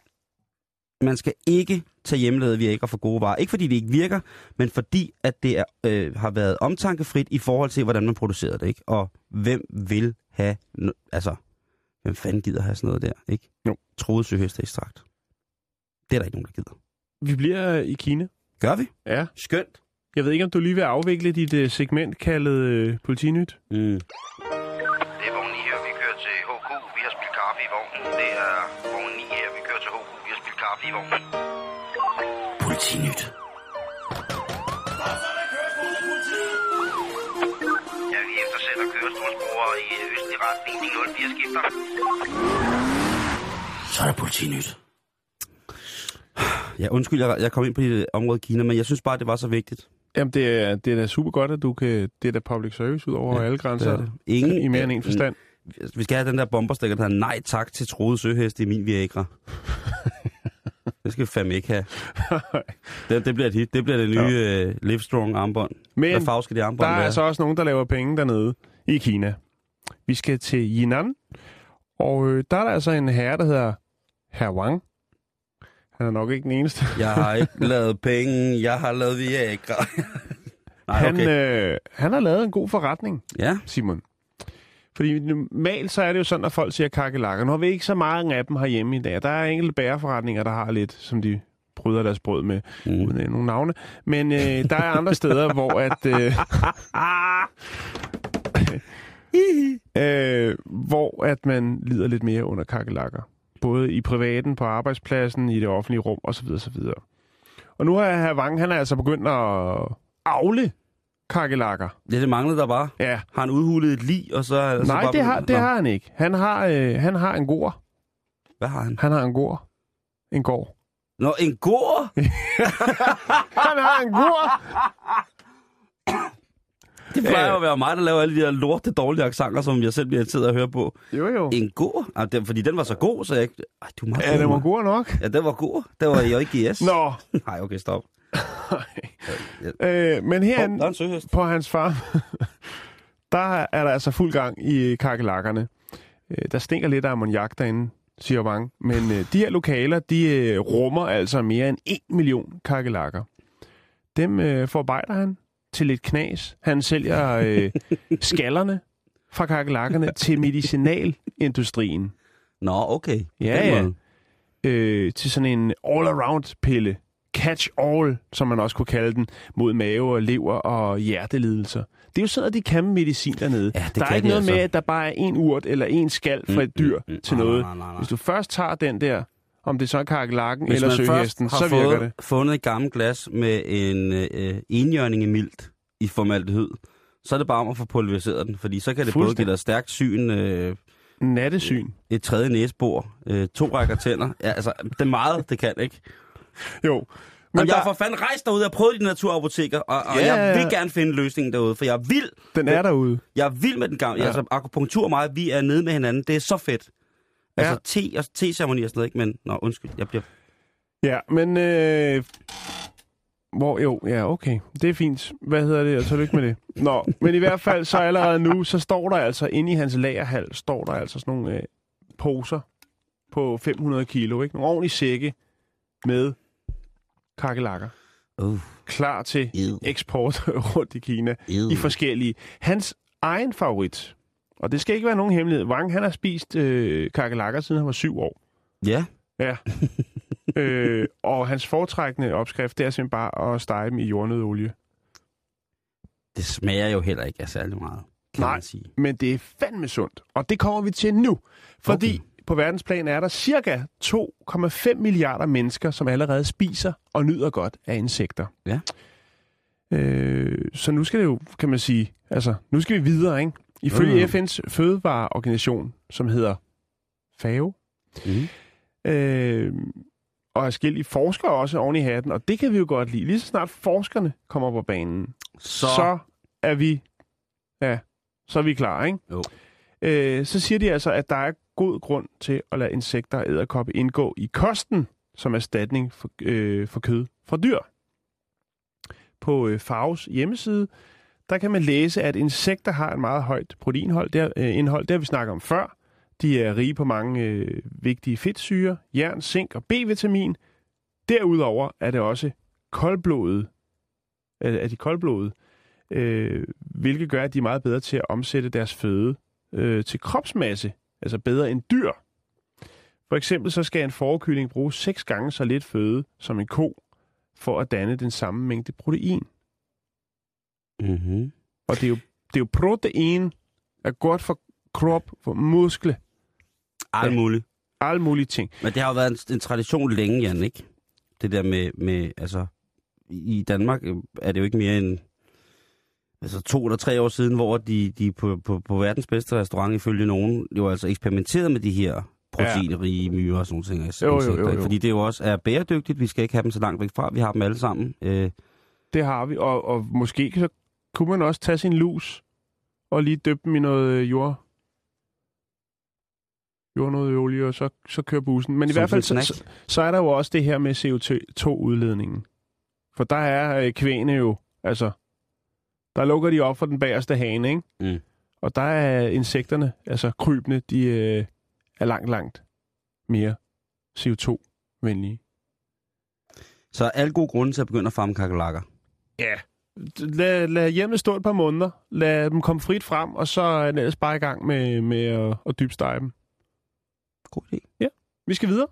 man skal ikke tage hjemmelavet Viagra for gode varer. Ikke fordi det ikke virker, men fordi at det er, øh, har været omtankefrit i forhold til, hvordan man producerer det. Ikke? Og hvem vil have... No- altså, hvem fanden gider have sådan noget der? Ikke? Jo. Troede søhesteekstrakt. Det er der ikke nogen, der gider. Vi bliver i Kina. Gør vi? Ja. Skønt. Jeg ved ikke, om du lige vil afvikle dit uh, segment kaldet uh, Politinyt. Mm. Det er vogn 9 her, vi kører til HK. Vi har spillet kaffe i vognen. Det er vogn 9 her, vi kører til HK. Vi har spillet kaffe i vognen. Politinyt. Ja, vi eftersætter kørestolsbrugere i østlig retning. De 04 skifter. Så er der politinyt. Ja, undskyld, jeg, jeg kom ind på det område i Kina, men jeg synes bare, det var så vigtigt. Jamen, det er, det er da super godt, at du kan... Det er da public service ud over Ja, alle Det grænser. er det. Ingen, I mere end en forstand. Vi skal have den der bomberstikker, der hedder nej tak til troede søhest i min Viagra. Det skal vi fandme ikke have. Det, det bliver et hit. Det bliver det nye ja. uh, Livestrong armbånd. Men Hvad farve skal der armbånd er være? altså også nogen, der laver penge dernede i Kina. Vi skal til Yinan, og øh, der er der altså en herre, der hedder Herr Wang. Han er nok ikke den eneste. Jeg har ikke lavet penge, jeg har lavet Viagra. nej, han, okay. øh, han har lavet en god forretning, Ja, Simon. Fordi normalt så er det jo sådan, at folk siger kakelakker. Nu har vi ikke så mange af dem herhjemme i dag. Der er enkelte bæreforretninger, der har lidt, som de bryder deres brød med, Mm. uden øh, nogle navne. Men øh, der er andre steder, hvor at... Øh, øh, hvor at man lider lidt mere under kakelakker. Både i privaten, på arbejdspladsen, i det offentlige rum osv. osv. Og nu har herr Wang, han er altså begyndt at avle kakelakker. det, det manglede der bare. Ja, Har han udhulet et lig, og så... er så Nej, bare det har, det har han ikke. Han har, øh, han har en gård. Hvad har han? Han har en gård. En gård. Nå, en gård? Han har en gård! Det plejer Øh. jo at være mig, der laver alle de der lorte dårlige accenter, som jeg selv bliver irriteret at høre på. Jo, jo. En god? Ah, det, fordi den var så god, så jeg ikke... Ej, du er meget Ja, den var god nok. Ja, den var god. Den var jo ikke yes. Nå, Nej, okay, stop. øh, men der er en søhest. på hans farm, der er der altså fuld gang i kakelakkerne. Øh, der stinker lidt af ammoniak derinde, siger Wang. Men øh, de her lokaler, de øh, rummer altså mere end en million kakelakker. dem øh, forarbejder han til lidt knas. Han sælger øh, skallerne fra kakelakkerne til medicinalindustrien. Nå, okay. Ja, ja. øh, til sådan en all-around-pille. Catch-all, som man også kunne kalde den, mod mave og lever og hjertelidelser. Det er jo sådan, at de kan med medicin dernede. Ja, det der er ikke noget altså. med, at der bare er en urt eller en skal fra et dyr mm, til nej, noget. nej, nej, nej. Hvis du først tager den der, om det så er kakelakken eller søhesten, så virker fået, det. fundet et gammelt glas med en øh, enhjørning i mildt i formaldehyd, så er det bare om at få pulveriseret den, fordi så kan det både give dig stærkt syn, øh, Nattesyn. et tredje næsebor, øh, to rækker tænder. Ja, altså, det er meget, det kan, ikke? Jo. Men Men jeg har for fanden rejst derud og prøvet de naturapoteker, og, og Ja, jeg vil gerne finde løsningen derude, for jeg vild. den er derude. Jeg vild med den gamle. Ja. Altså, akupunktur og mig, vi er nede med hinanden. Det er så fedt. Altså, te og te-ceremoni og sådan noget, ikke? Men, nå, undskyld, jeg bliver... Ja, men... Øh, hvor, jo, ja, okay. Det er fint. Hvad hedder det? Og tillykke med det. Nå, men i hvert fald, så allerede nu, så står der altså, inde i hans lagerhal, står der altså sådan nogle øh, poser på 500 kilo, ikke? Nogle ordentlige sække med kakelakker. Uh, Klar til Ew. eksport rundt i Kina. Ew. I forskellige. Hans egen favorit, og det skal ikke være nogen hemmelighed, Wang, han har spist øh, kakelakker, siden han var syv år. Ja, Ja. øh, og hans foretrækkende opskrift, det er simpelthen bare at stege dem i jordnøddeolie. det smager jo heller ikke af særlig meget, kan Nej. man sige. Men det er fandme sundt. Og det kommer vi til nu. Fordi Okay. På verdensplan er der cirka 2,5 milliarder mennesker, som allerede spiser og nyder godt af insekter. Ja. Øh, så nu skal det jo, kan man sige, altså, nu skal vi videre, ikke? Ifølge jo. FN's fødevareorganisation, som hedder FAO, Mm. Øh, og forskellige forskere også oven i hatten, og det kan vi jo godt lide. Lige så snart forskerne kommer på banen, Så, så, så er vi ja, så er vi klar, ikke? Jo. Øh, så siger de altså, at der er god grund til at lade insekter og æderkoppe indgå i kosten som erstatning for, øh, for kød fra dyr. På øh, Favs hjemmeside, der kan man læse, at insekter har et meget højt proteinhold. Det, er, øh, indhold, det har vi snakket om før. De er rige på mange øh, vigtige fedtsyre, jern, zink og B-vitamin. Derudover er det også koldblodet, er, er de koldblodet, øh, hvilket gør, at de er meget bedre til at omsætte deres føde øh, til kropsmasse, altså bedre end dyr. For eksempel så skal en fårekylling bruge seks gange så lidt føde som en ko, for at danne den samme mængde protein. mm-hmm. Og det er jo, det er jo protein, er godt for krop, for muskle, alt muligt. alle mulige ting. Men det har jo været en, en tradition længe, Jan, ikke? Det der med, med, altså, i Danmark øh, er det jo ikke mere end altså to eller tre år siden, hvor de, de på, på, på verdens bedste restaurant, ifølge nogen, jo altså eksperimenteret med de her proteinrige myrer og sådan nogle ting. Jo, jo, jo, jo. Fordi det jo også er bæredygtigt. Vi skal ikke have dem så langt væk fra. Vi har dem alle sammen. Øh, Det har vi, og, og måske så kunne man også tage sin lus og lige døbe dem i noget øh, jord, jordnøddeolie, og så, så kører bussen. Men i Som hvert fald, så, så er der jo også det her med CO2-udledningen. For der er øh, kvæne jo, altså, der lukker de op for den bagerste hane, ikke? Mm. Og der er insekterne, altså krybene, de øh, er langt, langt mere CO2-venlige. så er alle gode grunde til at begynde at farme kakelakker. Ja. Lad, lad hjemmet stå et par måneder. Lad dem komme frit frem, og så er ellers bare i gang med, med at, at dybstege dem. God idé. Vi skal videre.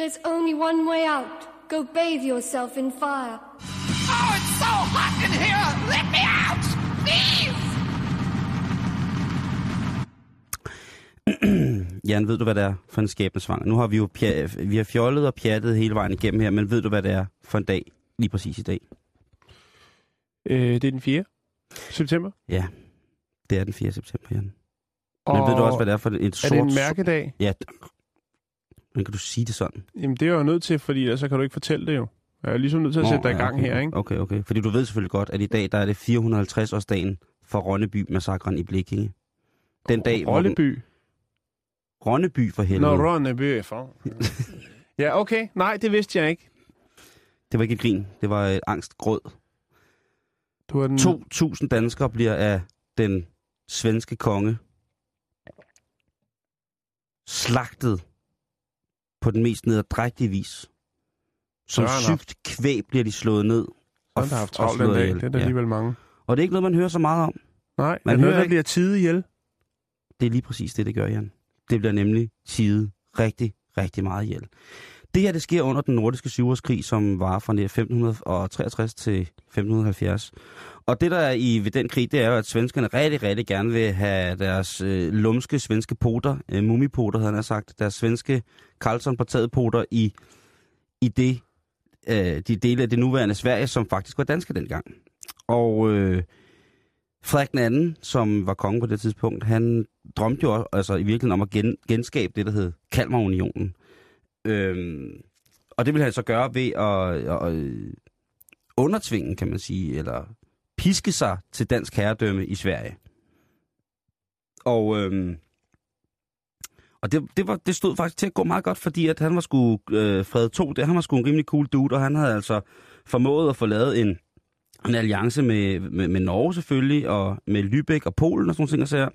There's only one way out. Go bathe yourself in fire. So hot in here! Let me out! Please! Jan, ved du, hvad det er for en skæbnesvanger? Nu har vi jo pja- vi har fjollet og pjattet hele vejen igennem her, men ved du, hvad det er for en dag lige præcis i dag? Øh, det er den 4. september. Ja, det er den 4. september, Jan. Og Men ved du også, hvad det er for et er sort... det en mærkedag? Ja, men kan du sige det sådan? Jamen, det er jeg jo nødt til, fordi ellers så kan du ikke fortælle det jo. Jeg er ligesom nødt til at Nå, sætte dig i gang okay, her, ikke? Okay, okay. Fordi du ved selvfølgelig godt, at i dag der er det 450-årsdagen for Ronneby-massakren i Blikkinge. Den dag, hvor den... Rolleby. Ronneby for helvede. Nå, Ronneby er for. ja, okay. Nej, det vidste jeg ikke. Det var ikke et grin. Det var et angstgråd. Du den... 2.000 danskere bliver af den svenske konge slagtet på den mest nederdrægtige vis. Som sygt kvæg bliver de slået ned. Han har haft og travlt den dag. ihjel. Det er der Ja. alligevel mange. Og det er ikke noget, man hører så meget om. Nej, Man man noget, hører der bliver tide ihjel. Det er lige præcis det, det gør, Jan. Det bliver nemlig tidet rigtig, rigtig meget ihjel. Det her, det sker under den nordiske syvårskrig, som var fra 1563 til 1570. Og det, der er i ved den krig, det er jo, at svenskerne rigtig, rigtig gerne vil have deres øh, lumske svenske poter, øh, mumipoter havde han sagt, deres svenske Carlson på taget poter i, i det, øh, de dele af det nuværende Sverige, som faktisk var danske dengang. Og øh, Frederik den anden, som var konge på det tidspunkt, han drømte jo også, altså i virkeligheden om at gen, genskabe det, der hed Kalmarunionen. Øh, og det ville han så gøre ved at, at, at undertvinge, kan man sige, eller piske sig til dansk herredømme i Sverige. Og, øhm, og det, det, var, det stod faktisk til at gå meget godt, fordi at han var sgu øh, Fred 2, det, han var sgu en rimelig cool dude, og han havde altså formået at få lavet en, en alliance med, med, med Norge selvfølgelig, og med Lübeck og Polen og sådan nogle ting. så.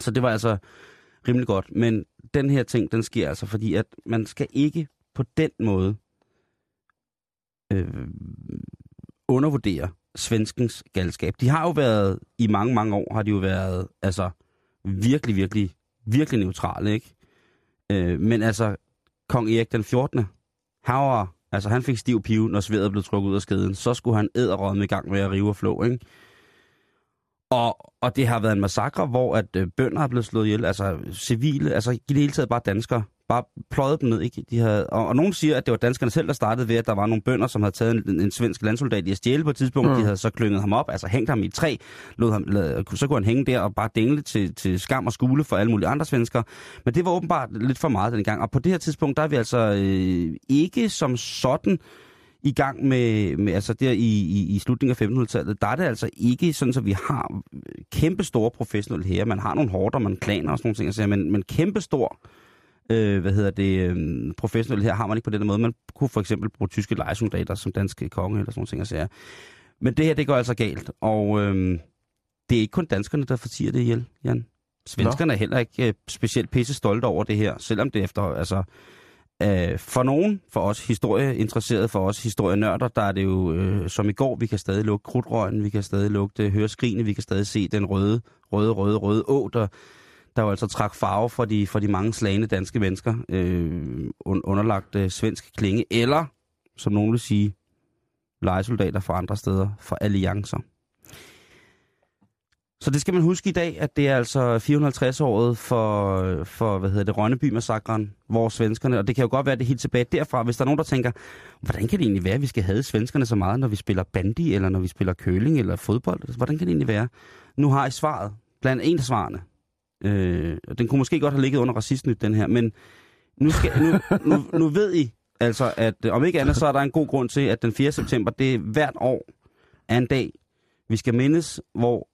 Så det var altså rimelig godt. Men den her ting, den sker altså, fordi at man skal ikke på den måde øh, undervurdere svenskens galskab. De har jo været, i mange, mange år, har de jo været, altså, virkelig, virkelig, virkelig neutrale, ikke? Øh, men altså, kong Erik den 14. Han var, altså han fik stiv pive, når sværet blev trukket ud af skeden. Så skulle han æderrådme i gang med at rive og flå, ikke? Og, og det har været en massakre, hvor at øh, bønder er blevet slået ihjel, altså civile, altså i det hele taget bare danskere, bare pløjet dem ned, ikke? De havde, og, og nogen siger, at det var danskerne selv, der startede ved, at der var nogle bønder, som havde taget en, en svensk landsoldat i at stjæle på et tidspunkt. Mm. De havde så klynget ham op, altså hængt ham i et træ, lod ham, lad, så kunne han hænge der og bare dingle til, til skam og skule for alle mulige andre svensker. Men det var åbenbart lidt for meget dengang. Og på det her tidspunkt, der er vi altså øh, ikke som sådan i gang med, med altså der i, i, i slutningen af 1500-tallet, der er det altså ikke sådan, at vi har kæmpe store professionelle her. Man har nogle hårder, man klaner og sådan nogle ting, altså, men, men kæmpe stor øh, hvad hedder det, øh, professionelle her har man ikke på den måde. Man kunne for eksempel bruge tyske lejesoldater som danske konge eller sådan nogle ting. Altså, men det her, det går altså galt, og øh, det er ikke kun danskerne, der fortiger det ihjel, Jan. Svenskerne er heller ikke øh, specielt pisse stolte over det her, selvom det efter, altså, øh, for nogen, for os historieinteresserede, for os historienørder, der er det jo øh, som i går, vi kan stadig lugte krudtrøgen, vi kan stadig lugte, høre skrigene, vi kan stadig se den røde, røde, røde, røde å, der, der jo altså trak farve for de, for de mange slagende danske mennesker, øh, un, underlagt øh, svensk klinge, eller, som nogen vil sige, legesoldater fra andre steder, for alliancer. Så det skal man huske i dag, at det er altså 450-året for, for hvad hedder det, Rønneby-massakren, hvor svenskerne, og det kan jo godt være, at det er helt tilbage derfra, hvis der er nogen, der tænker, hvordan kan det egentlig være, at vi skal have svenskerne så meget, når vi spiller bandy, eller når vi spiller køling, eller fodbold? Hvordan kan det egentlig være? Nu har I svaret, blandt en af svarene. Øh, den kunne måske godt have ligget under racistnyt, den her, men nu, skal, nu, nu, nu ved I altså, at øh, om ikke andet, så er der en god grund til, at den 4. september, det er hvert år er en dag, vi skal mindes, hvor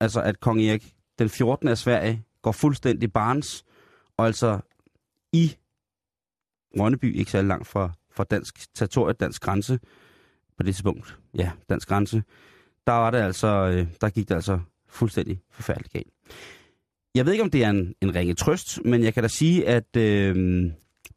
altså at kong Erik den 14. af Sverige går fuldstændig barns, og altså i Rønneby, ikke særlig langt fra, fra dansk territorie, dansk grænse, på det tidspunkt, ja, dansk grænse, der var det altså, øh, der gik det altså fuldstændig forfærdeligt galt. Jeg ved ikke, om det er en, en ringe trøst, men jeg kan da sige, at øh,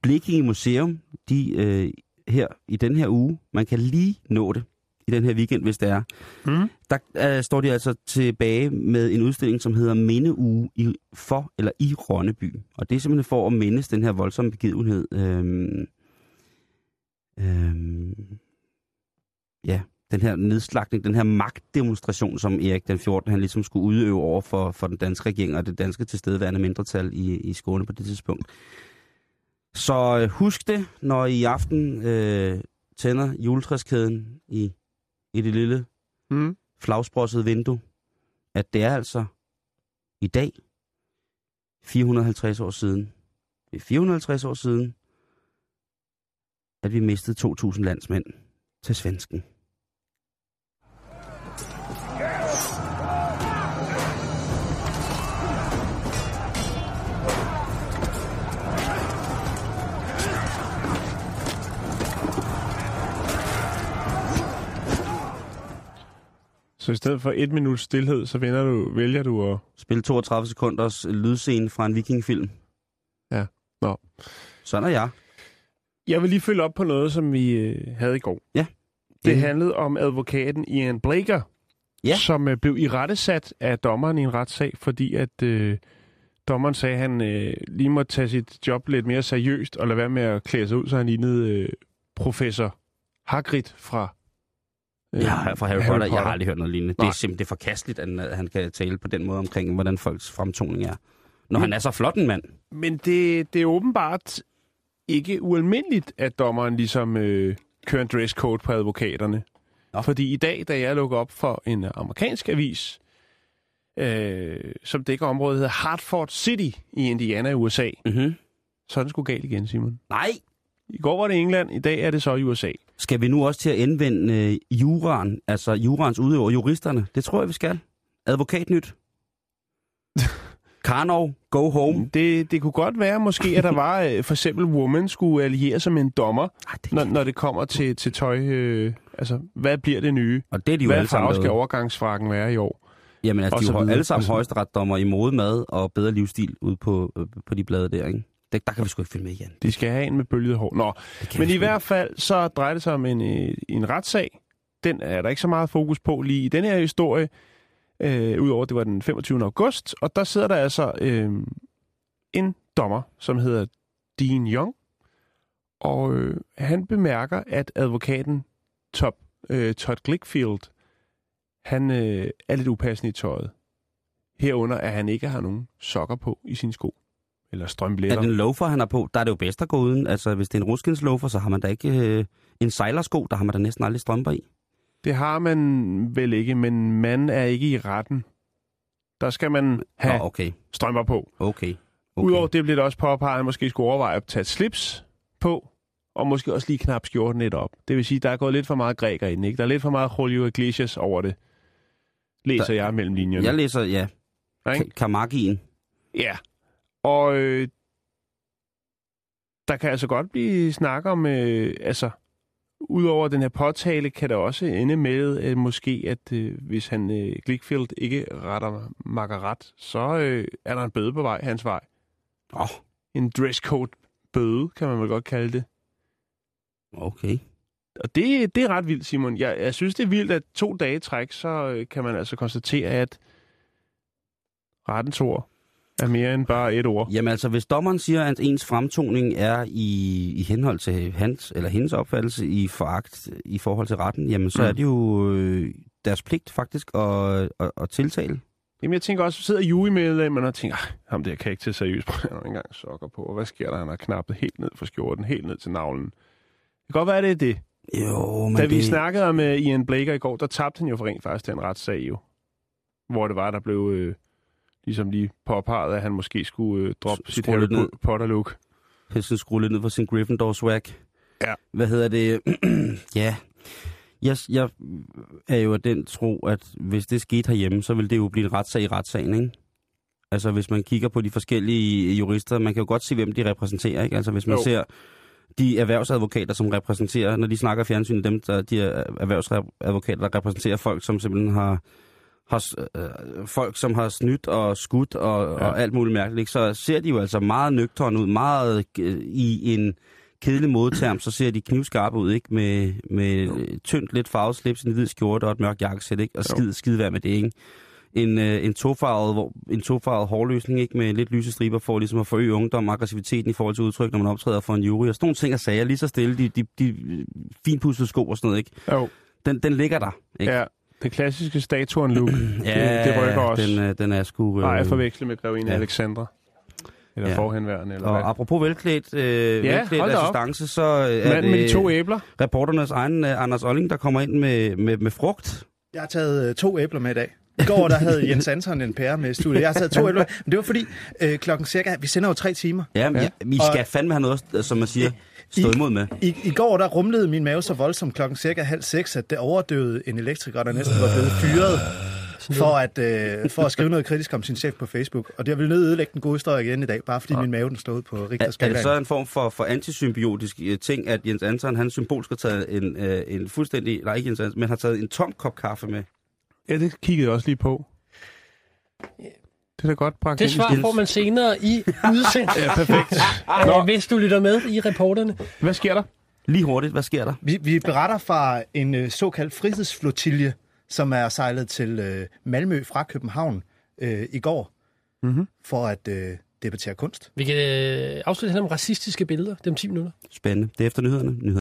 Blekinge Museum, de øh, her i den her uge, man kan lige nå det i den her weekend, hvis det er, Mm. der øh, står de altså tilbage med en udstilling, som hedder Mindeuge i, for eller i Ronneby. Og det er simpelthen for at mindes den her voldsomme begivenhed. Øhm, øhm, ja, den her nedslagning, den her magtdemonstration, som Erik den 14. han ligesom skulle udøve over for, for den danske regering og det danske tilstedeværende mindretal i, i Skåne på det tidspunkt. Så øh, husk det, når I i aften øh, tænder juletræskæden i, i det lille Mm. flagsprossede vindue, at det er altså i dag 450 år siden. Det er 450 år siden, at vi mistede 2.000 landsmænd til svensken. Så i stedet for et minut stillhed, så vender du, vælger du at... Spil 32 sekunders lydscene fra en vikingfilm. Ja, nå. Sådan er jeg. Jeg vil lige følge op på noget, som vi øh, havde i går. Ja. Det Mm. handlede om advokaten Ian Blaker, Ja. som øh, blev i rettesat af dommeren i en retssag, fordi at øh, dommeren sagde, at han øh, lige måtte tage sit job lidt mere seriøst og lade være med at klæde sig ud, så han lignede øh, professor Hagrid fra øh, Ja, fra Harry, Potter. Jeg har aldrig hørt noget lignende. Det Nej. er simpelthen det er forkasteligt, at han kan tale på den måde omkring, hvordan folks fremtoning er. Når han er så flot en mand. Men det, det er åbenbart ikke ualmindeligt, at dommeren ligesom øh, kører en dresscode på advokaterne. Nå. Fordi i dag, da jeg lukker op for en amerikansk avis, øh, som dækker området, hedder Hartford City i Indiana i USA, Mm-hmm. så er den sgu galt igen, Simon. Nej, I går var det England, i dag er det så i USA. skal vi nu også til at indvende øh, juraen, altså jurans udøver, juristerne? Det tror jeg, vi skal. Advokatnyt. Karnov, go home. Det, det kunne godt være måske, at der var øh, for eksempel Woman skulle alliere sig med en dommer, Ej, det, når, når det kommer til, til tøj. Øh, altså, hvad bliver det nye? og det er de jo Hvad alle sammen skal overgangsfrakken være i år? Jamen altså, og de er jo alle sammen højesteretsdommer i mode, mad og bedre livsstil ude på, øh, på de blade der, ikke? Det, der kan vi sgu ikke følge med igen. De skal have en med bølget hår. Nå, men i hvert fald så drejer det sig om en, øh, en retssag. Den er der ikke så meget fokus på lige i den her historie. Øh, Udover det var den 25. august. Og der sidder der altså øh, en dommer, som hedder Dean Young. Og øh, han bemærker, at advokaten Top, øh, Todd Glickfield, han øh, er lidt upassende i tøjet. Herunder, at han ikke har nogen sokker på i sine sko. Eller strømblætter. Er det en loafer, han har på? Der er det jo bedst at gå uden. Altså, hvis det er en ruskins loafer, så har man da ikke øh, en sejlersko. Der har man da næsten aldrig strømper i. Det har man vel ikke, men man er ikke i retten. Der skal man have Nå, okay. strømper på. Okay. Okay. Udover det bliver det også påpeget, at man måske skulle overveje at tage et slips på, og måske også lige knap skjorten lidt op. Det vil sige, der er gået lidt for meget græker i den, ikke? Der er lidt for meget Julio Iglesias over det. Læser Der- jeg mellem linjerne. Jeg læser, ja? Ka- Kamagien. Ja. Og øh, der kan altså godt blive snak om, øh, altså, udover den her påtale, kan der også ende med, øh, måske, at øh, hvis han, øh, Glickfield, ikke retter makker ret, så øh, er der en bøde på vej hans vej. Oh, En dresscode bøde, kan man vel godt kalde det. okay. Og det, det er ret vildt, Simon. Jeg, jeg synes, det er vildt, at to dage træk, så øh, kan man altså konstatere, at rettens ord er mere end bare et ord. Jamen altså, hvis dommeren siger, at ens fremtoning er i, i henhold til hans eller hendes opfattelse i foragt i forhold til retten, jamen så Mm. er det jo øh, deres pligt faktisk at, at, at tiltale. Jamen, jeg tænker også, så sidder jurymedlemmerne og tænker, "Ej, ham der kan ikke til seriøst, han har engang sokker på. Og hvad sker der? Han har knappet helt ned for skjorten, helt ned til navlen. Det kan godt være, det er det. Jo, men Da vi det, snakkede om uh, Ian Blaker i går, der tabte han jo for rent faktisk den retssag jo. Hvor det var, der blev øh, ligesom lige påpeget, at han måske skulle øh, droppe S- sit Harry Potter-look. Pelsen skrue lidt ned for sin Gryffindor-swag. Ja. Hvad hedder det? ja. Jeg, jeg er jo af den tro, at hvis det skete herhjemme, så vil det jo blive en retssag i retssagen, ikke? Altså, hvis man kigger på de forskellige jurister, man kan jo godt se, hvem de repræsenterer, ikke? Altså, hvis man Jo. ser de erhvervsadvokater, som repræsenterer, når de snakker fjernsynet, dem, der, de er erhvervsadvokater, der repræsenterer folk, som simpelthen har, har øh, folk, som har snydt og skudt og, ja. Og alt muligt mærkeligt, ikke? så ser de jo altså meget nøgterne ud, meget øh, i en kedelig modterm, så ser de knivskarpe ud, ikke? Med, med tyndt, lidt farvet slips, en hvid skjorte og et mørkt jakkesæt, ikke? Og Jo. skid, skide værd med det, ikke? En, øh, en tofarvet, hvor, en tofarvet hårløsning, ikke? Med lidt lyse striber for ligesom at forøge ungdom og aggressiviteten i forhold til udtryk, når man optræder for en jury. Og sådan nogle ting og sager, lige så stille, de, de, de finpudsede sko og sådan noget, ikke? Jo, Den, den ligger der, ikke? ja. Det klassiske statuen look. Ja, det, det rykker også. Den, øh, den er sgu... Øh, Nej, jeg forveksler med grevinde ja. Alexandra. Eller Ja. forhenværende, eller og hvad. apropos velklædt, øh, Ja, velklædt hold da op. assistance, så øh, er Manden med de det to æbler. reporternes egen øh, Anders Olling, der kommer ind med, med, med frugt. Jeg har taget øh, to æbler med i dag. I går der havde Jens Anton en pære med i studiet. Jeg har taget to æbler men det var fordi øh, klokken cirka, vi sender jo tre timer. Ja, ja. ja vi skal Og- fandme have noget, som man siger, stå I- imod med. I, I går der rumlede min mave så voldsomt klokken cirka halv seks, at det overdøvede en elektriker, der næsten var blevet fyret for at, øh, for at skrive noget kritisk om sin chef på Facebook. Og det vil nødt ødelægge den gode historie igen i dag, bare fordi min mave den stod på Er, er det så en form for, for antisymbiotisk øh, ting, at Jens Anton, han symbolsk har taget en, øh, en fuldstændig, nej ikke Jens Anton, men har taget en tom kop kaffe med? Ja, det kiggede jeg også lige på. Det er da godt bragt Det svar får man senere i udsendelsen, Ja, perfekt. øh, hvis du lytter med i reporterne. Hvad sker der? Lige hurtigt, hvad sker der? Vi, vi beretter fra en øh, såkaldt frihedsflotilje, som er sejlet til øh, Malmø fra København øh, i går, Mhm. for at øh, debattere kunst. Vi kan øh, afslutte her om racistiske billeder. Dem 10 minutter. Spændende. Det er efter nyhederne. Nyheder